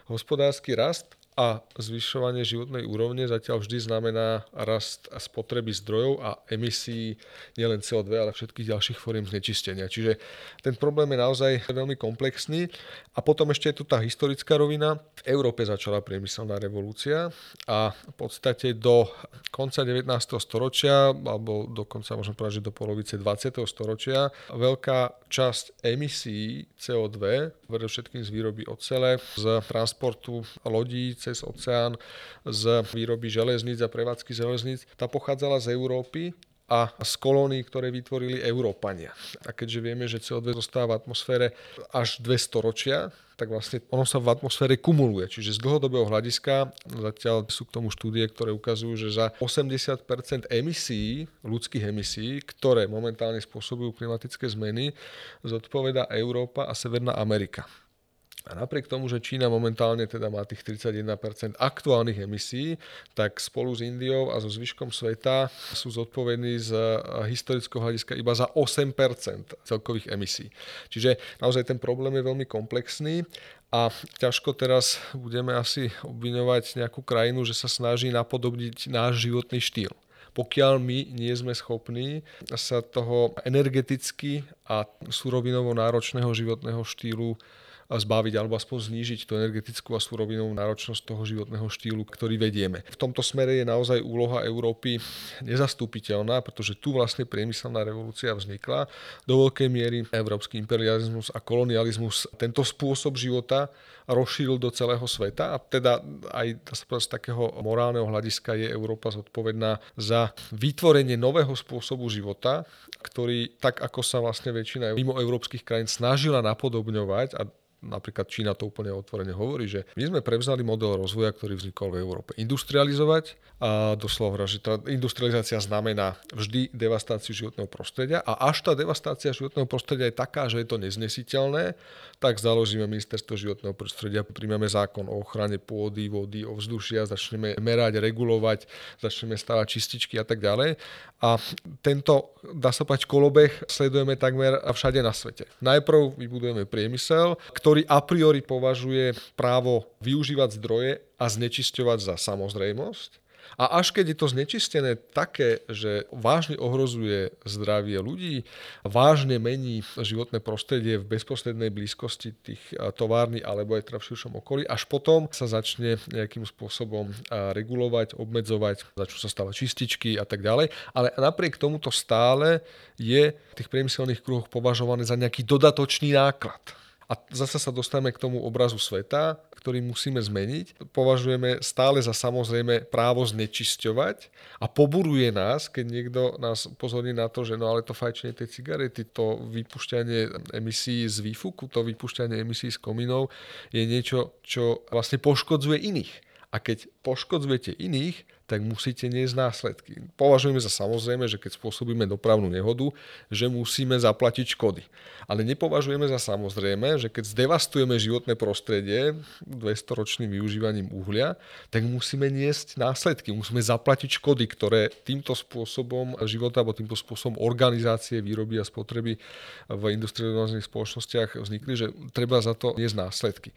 S3: hospodársky rast a zvyšovanie životnej úrovne zatiaľ vždy znamená rast spotreby zdrojov a emisí nielen CO2, ale všetkých ďalších fóriem znečistenia. Čiže ten problém je naozaj veľmi komplexný. A potom ešte je tu tá historická rovina. V Európe začala priemyselná revolúcia a v podstate do konca 19. storočia, alebo dokonca môžem povedať, že do polovice 20. storočia, veľká časť emisí CO2, všetkým z výroby ocele, z transportu lodí, cez oceán z výroby železníc a prevádzky železníc, tá pochádzala z Európy a z kolónií, ktoré vytvorili Európania. A keďže vieme, že CO2 zostáva v atmosfére až 200 ročia, tak vlastne ono sa v atmosfére kumuluje. Čiže z dlhodobého hľadiska zatiaľ sú k tomu štúdie, ktoré ukazujú, že za 80% emisí, ľudských emisí, ktoré momentálne spôsobujú klimatické zmeny, zodpoveda Európa a Severná Amerika. A napriek tomu, že Čína momentálne teda má tých 31% aktuálnych emisí, tak spolu s Indiou a so zvyškom sveta sú zodpovední z historického hľadiska iba za 8% celkových emisí. Čiže naozaj ten problém je veľmi komplexný a ťažko teraz budeme asi obviňovať nejakú krajinu, že sa snaží napodobniť náš životný štýl pokiaľ my nie sme schopní sa toho energeticky a surovinovo náročného životného štýlu zbaviť alebo aspoň znížiť tú energetickú a surovinovú náročnosť toho životného štýlu, ktorý vedieme. V tomto smere je naozaj úloha Európy nezastupiteľná, pretože tu vlastne priemyselná revolúcia vznikla. Do veľkej miery európsky imperializmus a kolonializmus tento spôsob života rozšíril do celého sveta a teda aj z takého morálneho hľadiska je Európa zodpovedná za vytvorenie nového spôsobu života, ktorý tak ako sa vlastne väčšina mimo európskych krajín snažila napodobňovať a napríklad Čína to úplne otvorene hovorí, že my sme prevzali model rozvoja, ktorý vznikol v Európe. Industrializovať a doslova, že tá industrializácia znamená vždy devastáciu životného prostredia a až tá devastácia životného prostredia je taká, že je to neznesiteľné, tak založíme ministerstvo životného prostredia, príjmeme zákon o ochrane pôdy, vody, ovzdušia, začneme merať, regulovať, začneme stavať čističky a tak ďalej. A tento, dá sa povedať, kolobeh sledujeme takmer všade na svete. Najprv vybudujeme priemysel, ktorý a priori považuje právo využívať zdroje a znečisťovať za samozrejmosť. A až keď je to znečistené také, že vážne ohrozuje zdravie ľudí, vážne mení životné prostredie v bezprostrednej blízkosti tých továrny alebo aj teda v širšom okolí, až potom sa začne nejakým spôsobom regulovať, obmedzovať, začnú sa stávať čističky a tak ďalej. Ale napriek tomuto stále je v tých priemyselných kruhoch považované za nejaký dodatočný náklad. A zase sa dostaneme k tomu obrazu sveta, ktorý musíme zmeniť. Považujeme stále za samozrejme právo znečisťovať a poburuje nás, keď niekto nás pozorní na to, že no ale to fajčenie tej cigarety, to vypušťanie emisí z výfuku, to vypušťanie emisí z kominov je niečo, čo vlastne poškodzuje iných. A keď poškodzujete iných, tak musíte niesť následky. Považujeme za samozrejme, že keď spôsobíme dopravnú nehodu, že musíme zaplatiť škody. Ale nepovažujeme za samozrejme, že keď zdevastujeme životné prostredie 200-ročným využívaním uhlia, tak musíme niesť následky, musíme zaplatiť škody, ktoré týmto spôsobom života alebo týmto spôsobom organizácie výroby a spotreby v industrializovaných spoločnostiach vznikli, že treba za to niesť následky.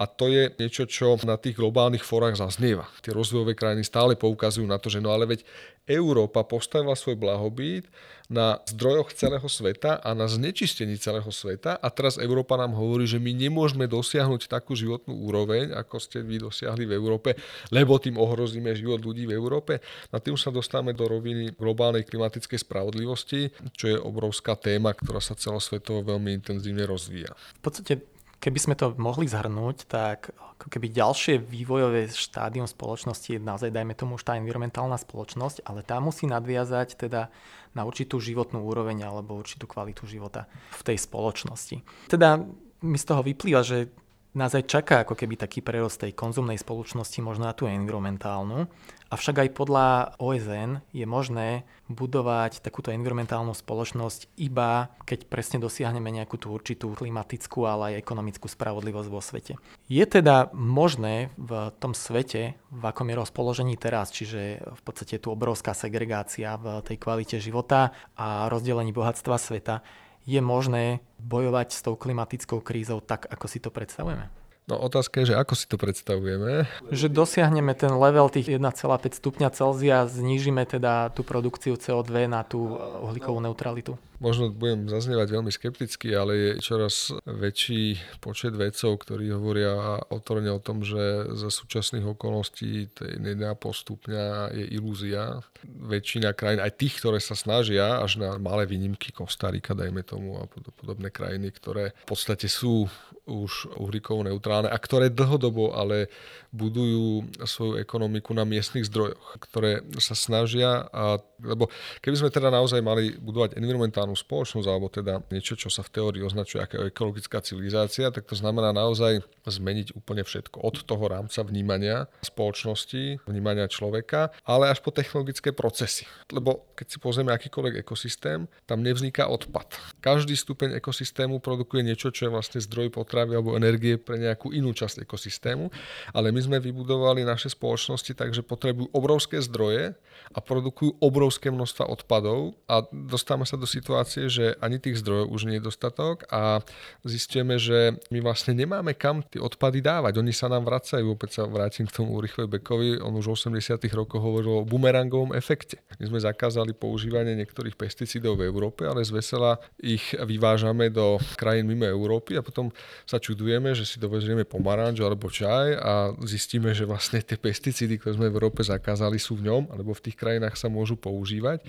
S3: A to je niečo, čo na tých globálnych fórach zaznieva. Tie rozvojové krajiny stále poukazujú na to, že no ale veď Európa postavila svoj blahobyt na zdrojoch celého sveta a na znečistení celého sveta a teraz Európa nám hovorí, že my nemôžeme dosiahnuť takú životnú úroveň, ako ste vy dosiahli v Európe, lebo tým ohrozíme život ľudí v Európe. Na tým sa dostávame do roviny globálnej klimatickej spravodlivosti, čo je obrovská téma, ktorá sa celosvetovo veľmi intenzívne rozvíja.
S1: V podstate Keby sme to mohli zhrnúť, tak ako keby ďalšie vývojové štádium spoločnosti je naozaj, dajme tomu, už tá environmentálna spoločnosť, ale tá musí nadviazať teda na určitú životnú úroveň alebo určitú kvalitu života v tej spoločnosti. Teda mi z toho vyplýva, že nás aj čaká ako keby taký prerost tej konzumnej spoločnosti možno na tú environmentálnu. Avšak aj podľa OSN je možné budovať takúto environmentálnu spoločnosť iba keď presne dosiahneme nejakú tú určitú klimatickú, ale aj ekonomickú spravodlivosť vo svete. Je teda možné v tom svete, v akom je rozpoložení teraz, čiže v podstate tu obrovská segregácia v tej kvalite života a rozdelení bohatstva sveta, je možné bojovať s tou klimatickou krízou tak, ako si to predstavujeme?
S3: No otázka je, že ako si to predstavujeme.
S1: Že dosiahneme ten level tých 1,5 stupňa Celzia, znížime teda tú produkciu CO2 na tú uhlíkovú neutralitu
S3: možno budem zaznievať veľmi skepticky, ale je čoraz väčší počet vedcov, ktorí hovoria otvorene o tom, že za súčasných okolností tej 1,5 stupňa je ilúzia. Väčšina krajín, aj tých, ktoré sa snažia, až na malé výnimky, Kostarika, dajme tomu, a podobné krajiny, ktoré v podstate sú už uhlíkovo neutrálne a ktoré dlhodobo ale budujú svoju ekonomiku na miestnych zdrojoch, ktoré sa snažia, a, lebo keby sme teda naozaj mali budovať environmentálnu spoločnosť, alebo teda niečo, čo sa v teórii označuje ako ekologická civilizácia, tak to znamená naozaj zmeniť úplne všetko. Od toho rámca vnímania spoločnosti, vnímania človeka, ale až po technologické procesy. Lebo keď si pozrieme akýkoľvek ekosystém, tam nevzniká odpad. Každý stupeň ekosystému produkuje niečo, čo je vlastne zdroj potravy alebo energie pre nejakú inú časť ekosystému, ale my sme vybudovali naše spoločnosti tak, že potrebujú obrovské zdroje a produkujú obrovské množstva odpadov a dostávame sa do situácie, že ani tých zdrojov už nie je dostatok a zistíme, že my vlastne nemáme kam tie odpady dávať. Oni sa nám vracajú, opäť sa vrátim k tomu Rýchlej Bekovi, on už v 80 rokoch hovoril o bumerangovom efekte. My sme zakázali používanie niektorých pesticídov v Európe, ale z vesela ich vyvážame do krajín mimo Európy a potom sa čudujeme, že si dovezieme pomaranč alebo čaj a zistíme, že vlastne tie pesticídy, ktoré sme v Európe zakázali, sú v ňom, alebo v tých krajinách sa môžu používať.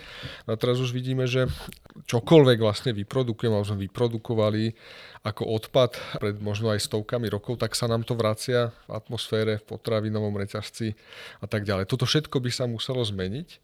S3: No a teraz už vidíme, že čokoľvek vlastne vyprodukujeme, alebo sme vyprodukovali ako odpad pred možno aj stovkami rokov, tak sa nám to vracia v atmosfére, v potravinovom reťazci a tak ďalej. Toto všetko by sa muselo zmeniť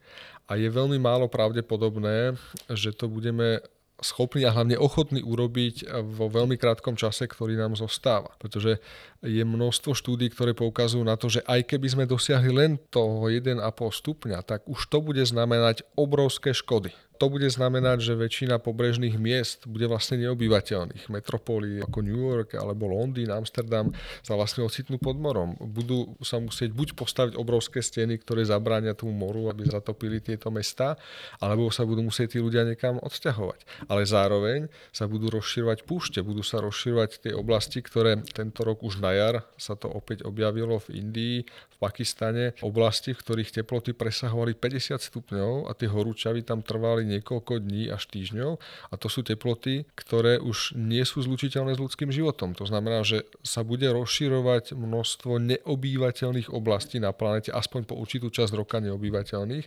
S3: a je veľmi málo pravdepodobné, že to budeme schopní a hlavne ochotní urobiť vo veľmi krátkom čase, ktorý nám zostáva. Pretože je množstvo štúdí, ktoré poukazujú na to, že aj keby sme dosiahli len toho 1,5 stupňa, tak už to bude znamenať obrovské škody to bude znamenať, že väčšina pobrežných miest bude vlastne neobyvateľných. Metropóly ako New York alebo Londýn, Amsterdam sa vlastne ocitnú pod morom. Budú sa musieť buď postaviť obrovské steny, ktoré zabránia tomu moru, aby zatopili tieto mesta, alebo sa budú musieť tí ľudia niekam odsťahovať. Ale zároveň sa budú rozširovať púšte, budú sa rozširovať tie oblasti, ktoré tento rok už na jar sa to opäť objavilo v Indii, v Pakistane, oblasti, v ktorých teploty presahovali 50 stupňov a tie horúčavy tam trvali niekoľko dní až týždňov a to sú teploty, ktoré už nie sú zlučiteľné s ľudským životom. To znamená, že sa bude rozširovať množstvo neobývateľných oblastí na planete, aspoň po určitú časť roka neobývateľných.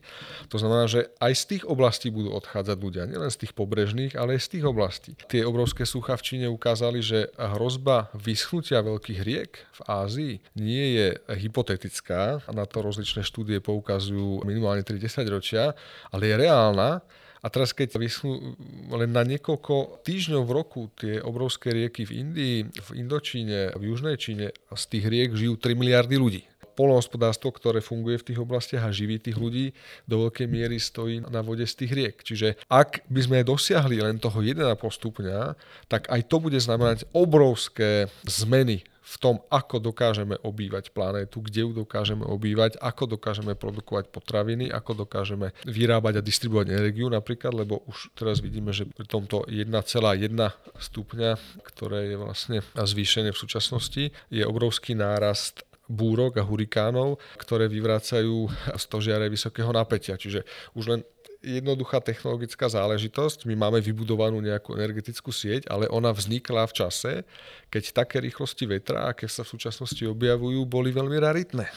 S3: To znamená, že aj z tých oblastí budú odchádzať ľudia, nielen z tých pobrežných, ale aj z tých oblastí. Tie obrovské sucha v Číne ukázali, že hrozba vyschnutia veľkých riek v Ázii nie je hypotetická, na to rozličné štúdie poukazujú minimálne 30 ročia, ale je reálna a teraz keď vyschnú len na niekoľko týždňov v roku tie obrovské rieky v Indii, v Indočíne, v Južnej Číne, z tých riek žijú 3 miliardy ľudí polnohospodárstvo, ktoré funguje v tých oblastiach a živí tých ľudí, do veľkej miery stojí na vode z tých riek. Čiže ak by sme dosiahli len toho 1,5 stupňa, tak aj to bude znamenať obrovské zmeny v tom, ako dokážeme obývať planétu, kde ju dokážeme obývať, ako dokážeme produkovať potraviny, ako dokážeme vyrábať a distribuovať energiu napríklad, lebo už teraz vidíme, že pri tomto 1,1 stupňa, ktoré je vlastne zvýšené v súčasnosti, je obrovský nárast búrok a hurikánov, ktoré vyvracajú stožiare vysokého napätia. Čiže už len jednoduchá technologická záležitosť. My máme vybudovanú nejakú energetickú sieť, ale ona vznikla v čase, keď také rýchlosti vetra, aké sa v súčasnosti objavujú, boli veľmi raritné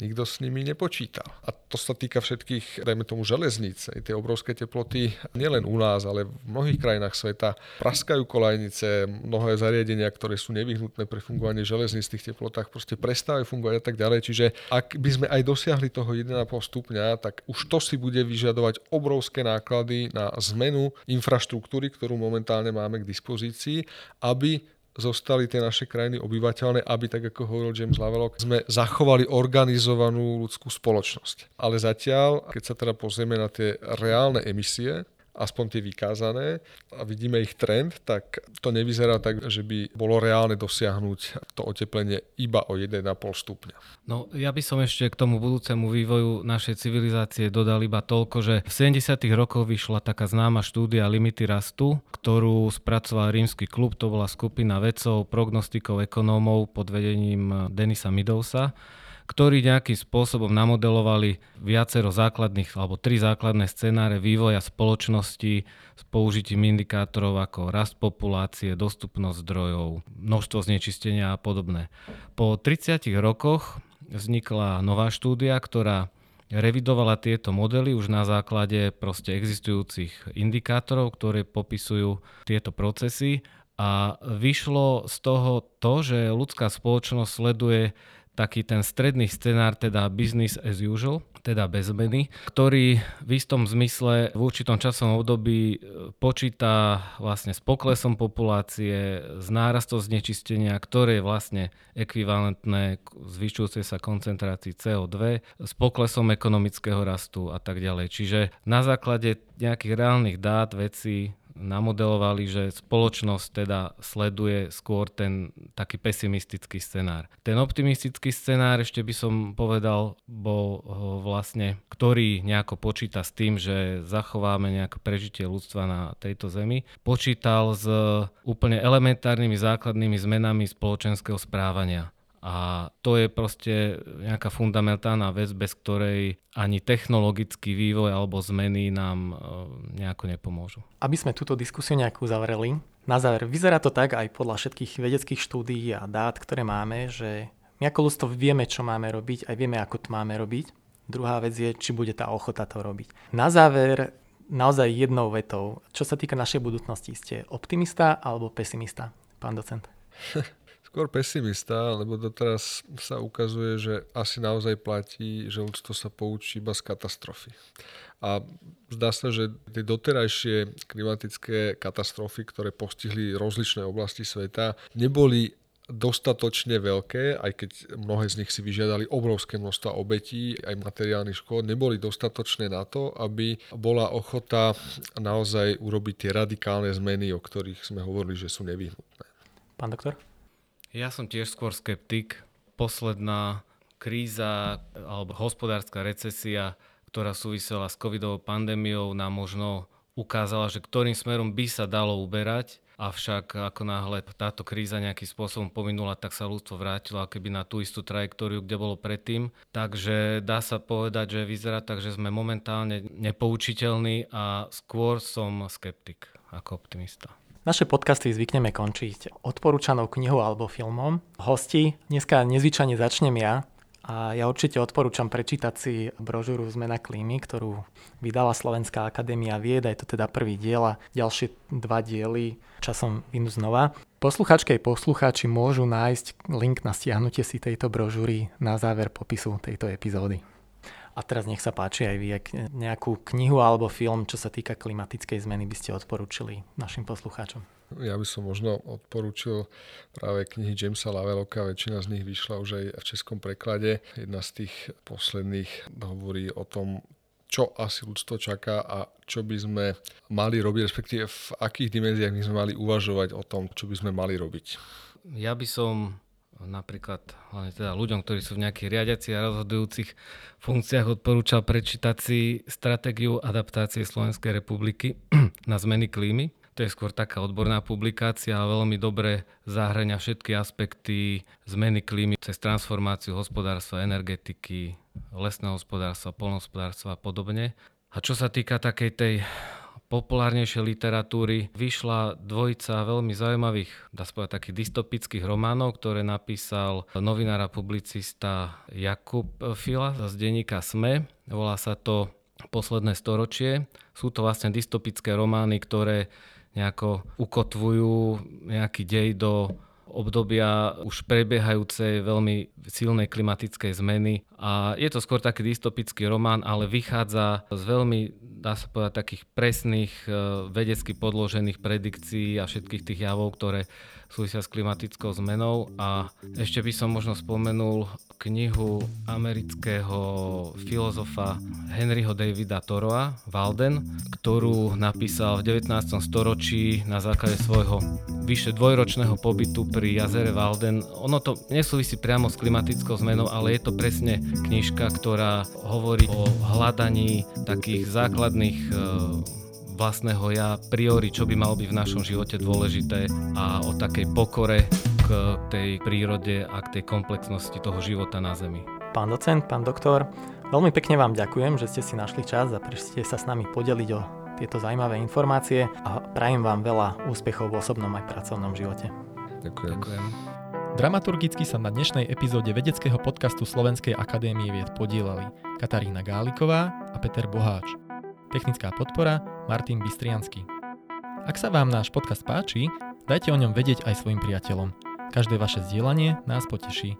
S3: nikto s nimi nepočítal. A to sa týka všetkých, dajme tomu, železníc. Tie obrovské teploty nielen u nás, ale v mnohých krajinách sveta praskajú kolajnice, mnohé zariadenia, ktoré sú nevyhnutné pre fungovanie železníc v tých teplotách, proste prestávajú fungovať a tak ďalej. Čiže ak by sme aj dosiahli toho 1,5 stupňa, tak už to si bude vyžadovať obrovské náklady na zmenu infraštruktúry, ktorú momentálne máme k dispozícii, aby zostali tie naše krajiny obyvateľné, aby, tak ako hovoril James Lovelock, sme zachovali organizovanú ľudskú spoločnosť. Ale zatiaľ, keď sa teda pozrieme na tie reálne emisie, aspoň tie vykázané a vidíme ich trend, tak to nevyzerá tak, že by bolo reálne dosiahnuť to oteplenie iba o 1,5 stupňa.
S2: No ja by som ešte k tomu budúcemu vývoju našej civilizácie dodal iba toľko, že v 70. rokoch vyšla taká známa štúdia Limity rastu, ktorú spracoval rímsky klub, to bola skupina vedcov, prognostikov, ekonómov pod vedením Denisa Midousa ktorí nejakým spôsobom namodelovali viacero základných alebo tri základné scenáre vývoja spoločnosti s použitím indikátorov ako rast populácie, dostupnosť zdrojov, množstvo znečistenia a podobné. Po 30 rokoch vznikla nová štúdia, ktorá revidovala tieto modely už na základe proste existujúcich indikátorov, ktoré popisujú tieto procesy a vyšlo z toho to, že ľudská spoločnosť sleduje taký ten stredný scenár, teda business as usual, teda bez zmeny, ktorý v istom zmysle v určitom časovom období e, počíta vlastne s poklesom populácie, s nárastom znečistenia, ktoré je vlastne ekvivalentné k zvyšujúcej sa koncentrácii CO2, s poklesom ekonomického rastu a tak ďalej. Čiže na základe nejakých reálnych dát, vecí, namodelovali, že spoločnosť teda sleduje skôr ten taký pesimistický scenár. Ten optimistický scenár, ešte by som povedal, bol vlastne, ktorý nejako počíta s tým, že zachováme nejaké prežitie ľudstva na tejto zemi, počítal s úplne elementárnymi základnými zmenami spoločenského správania. A to je proste nejaká fundamentálna vec, bez ktorej ani technologický vývoj alebo zmeny nám e, nejako nepomôžu.
S1: Aby sme túto diskusiu nejak uzavreli, na záver, vyzerá to tak aj podľa všetkých vedeckých štúdií a dát, ktoré máme, že my ako ľudstvo vieme, čo máme robiť, aj vieme, ako to máme robiť. Druhá vec je, či bude tá ochota to robiť. Na záver, naozaj jednou vetou, čo sa týka našej budúcnosti, ste optimista alebo pesimista, pán docent?
S3: Skôr pesimista, lebo doteraz sa ukazuje, že asi naozaj platí, že ľudstvo sa poučí iba z katastrofy. A zdá sa, že tie doterajšie klimatické katastrofy, ktoré postihli rozličné oblasti sveta, neboli dostatočne veľké, aj keď mnohé z nich si vyžiadali obrovské množstva obetí, aj materiálnych škôd, neboli dostatočné na to, aby bola ochota naozaj urobiť tie radikálne zmeny, o ktorých sme hovorili, že sú nevyhnutné.
S1: Pán doktor?
S2: Ja som tiež skôr skeptik. Posledná kríza alebo hospodárska recesia, ktorá súvisela s covidovou pandémiou, nám možno ukázala, že ktorým smerom by sa dalo uberať. Avšak ako náhle táto kríza nejakým spôsobom pominula, tak sa ľudstvo vrátilo keby na tú istú trajektóriu, kde bolo predtým. Takže dá sa povedať, že vyzerá tak, že sme momentálne nepoučiteľní a skôr som skeptik ako optimista.
S1: Naše podcasty zvykneme končiť odporúčanou knihou alebo filmom. Hosti, dneska nezvyčajne začnem ja a ja určite odporúčam prečítať si brožúru Zmena klímy, ktorú vydala Slovenská akadémia vied, je to teda prvý diel a ďalšie dva diely časom vynú znova. Posluchačke aj poslucháči môžu nájsť link na stiahnutie si tejto brožúry na záver popisu tejto epizódy. A teraz nech sa páči aj vy, ak nejakú knihu alebo film, čo sa týka klimatickej zmeny, by ste odporúčili našim poslucháčom.
S3: Ja by som možno odporúčil práve knihy Jamesa Laveloka, väčšina z nich vyšla už aj v českom preklade. Jedna z tých posledných hovorí o tom, čo asi ľudstvo čaká a čo by sme mali robiť, respektíve v akých dimenziách by sme mali uvažovať o tom, čo by sme mali robiť.
S2: Ja by som napríklad hlavne teda ľuďom, ktorí sú v nejakých riadiacich a rozhodujúcich funkciách odporúčal prečítať si stratégiu adaptácie Slovenskej republiky na zmeny klímy. To je skôr taká odborná publikácia a veľmi dobre zahrania všetky aspekty zmeny klímy cez transformáciu hospodárstva, energetiky, lesného hospodárstva, polnohospodárstva a podobne. A čo sa týka takej tej populárnejšej literatúry vyšla dvojica veľmi zaujímavých, dá sa povedať, takých dystopických románov, ktoré napísal novinár a publicista Jakub Fila z denníka SME. Volá sa to Posledné storočie. Sú to vlastne dystopické romány, ktoré nejako ukotvujú nejaký dej do obdobia už prebiehajúcej veľmi silnej klimatickej zmeny. A je to skôr taký dystopický román, ale vychádza z veľmi, dá sa povedať, takých presných e, vedecky podložených predikcií a všetkých tých javov, ktoré súvisia s klimatickou zmenou. A ešte by som možno spomenul knihu amerického filozofa Henryho Davida Toroa, Walden, ktorú napísal v 19. storočí na základe svojho vyše dvojročného pobytu pri jazere Walden. Ono to nesúvisí priamo s klimatickou zmenou, ale je to presne knižka, ktorá hovorí o hľadaní takých základných e, vlastného ja, priori, čo by malo byť v našom živote dôležité a o takej pokore k tej prírode a k tej komplexnosti toho života na Zemi.
S1: Pán docent, pán doktor, veľmi pekne vám ďakujem, že ste si našli čas a prišli sa s nami podeliť o tieto zaujímavé informácie a prajem vám veľa úspechov v osobnom aj pracovnom živote.
S3: Ďakujem. Ďakujem.
S1: Dramaturgicky sa na dnešnej epizóde vedeckého podcastu Slovenskej akadémie vied podielali Katarína Gáliková a Peter Boháč. Technická podpora Martin Bystriansky. Ak sa vám náš podcast páči, dajte o ňom vedieť aj svojim priateľom. Každé vaše zdieľanie nás poteší.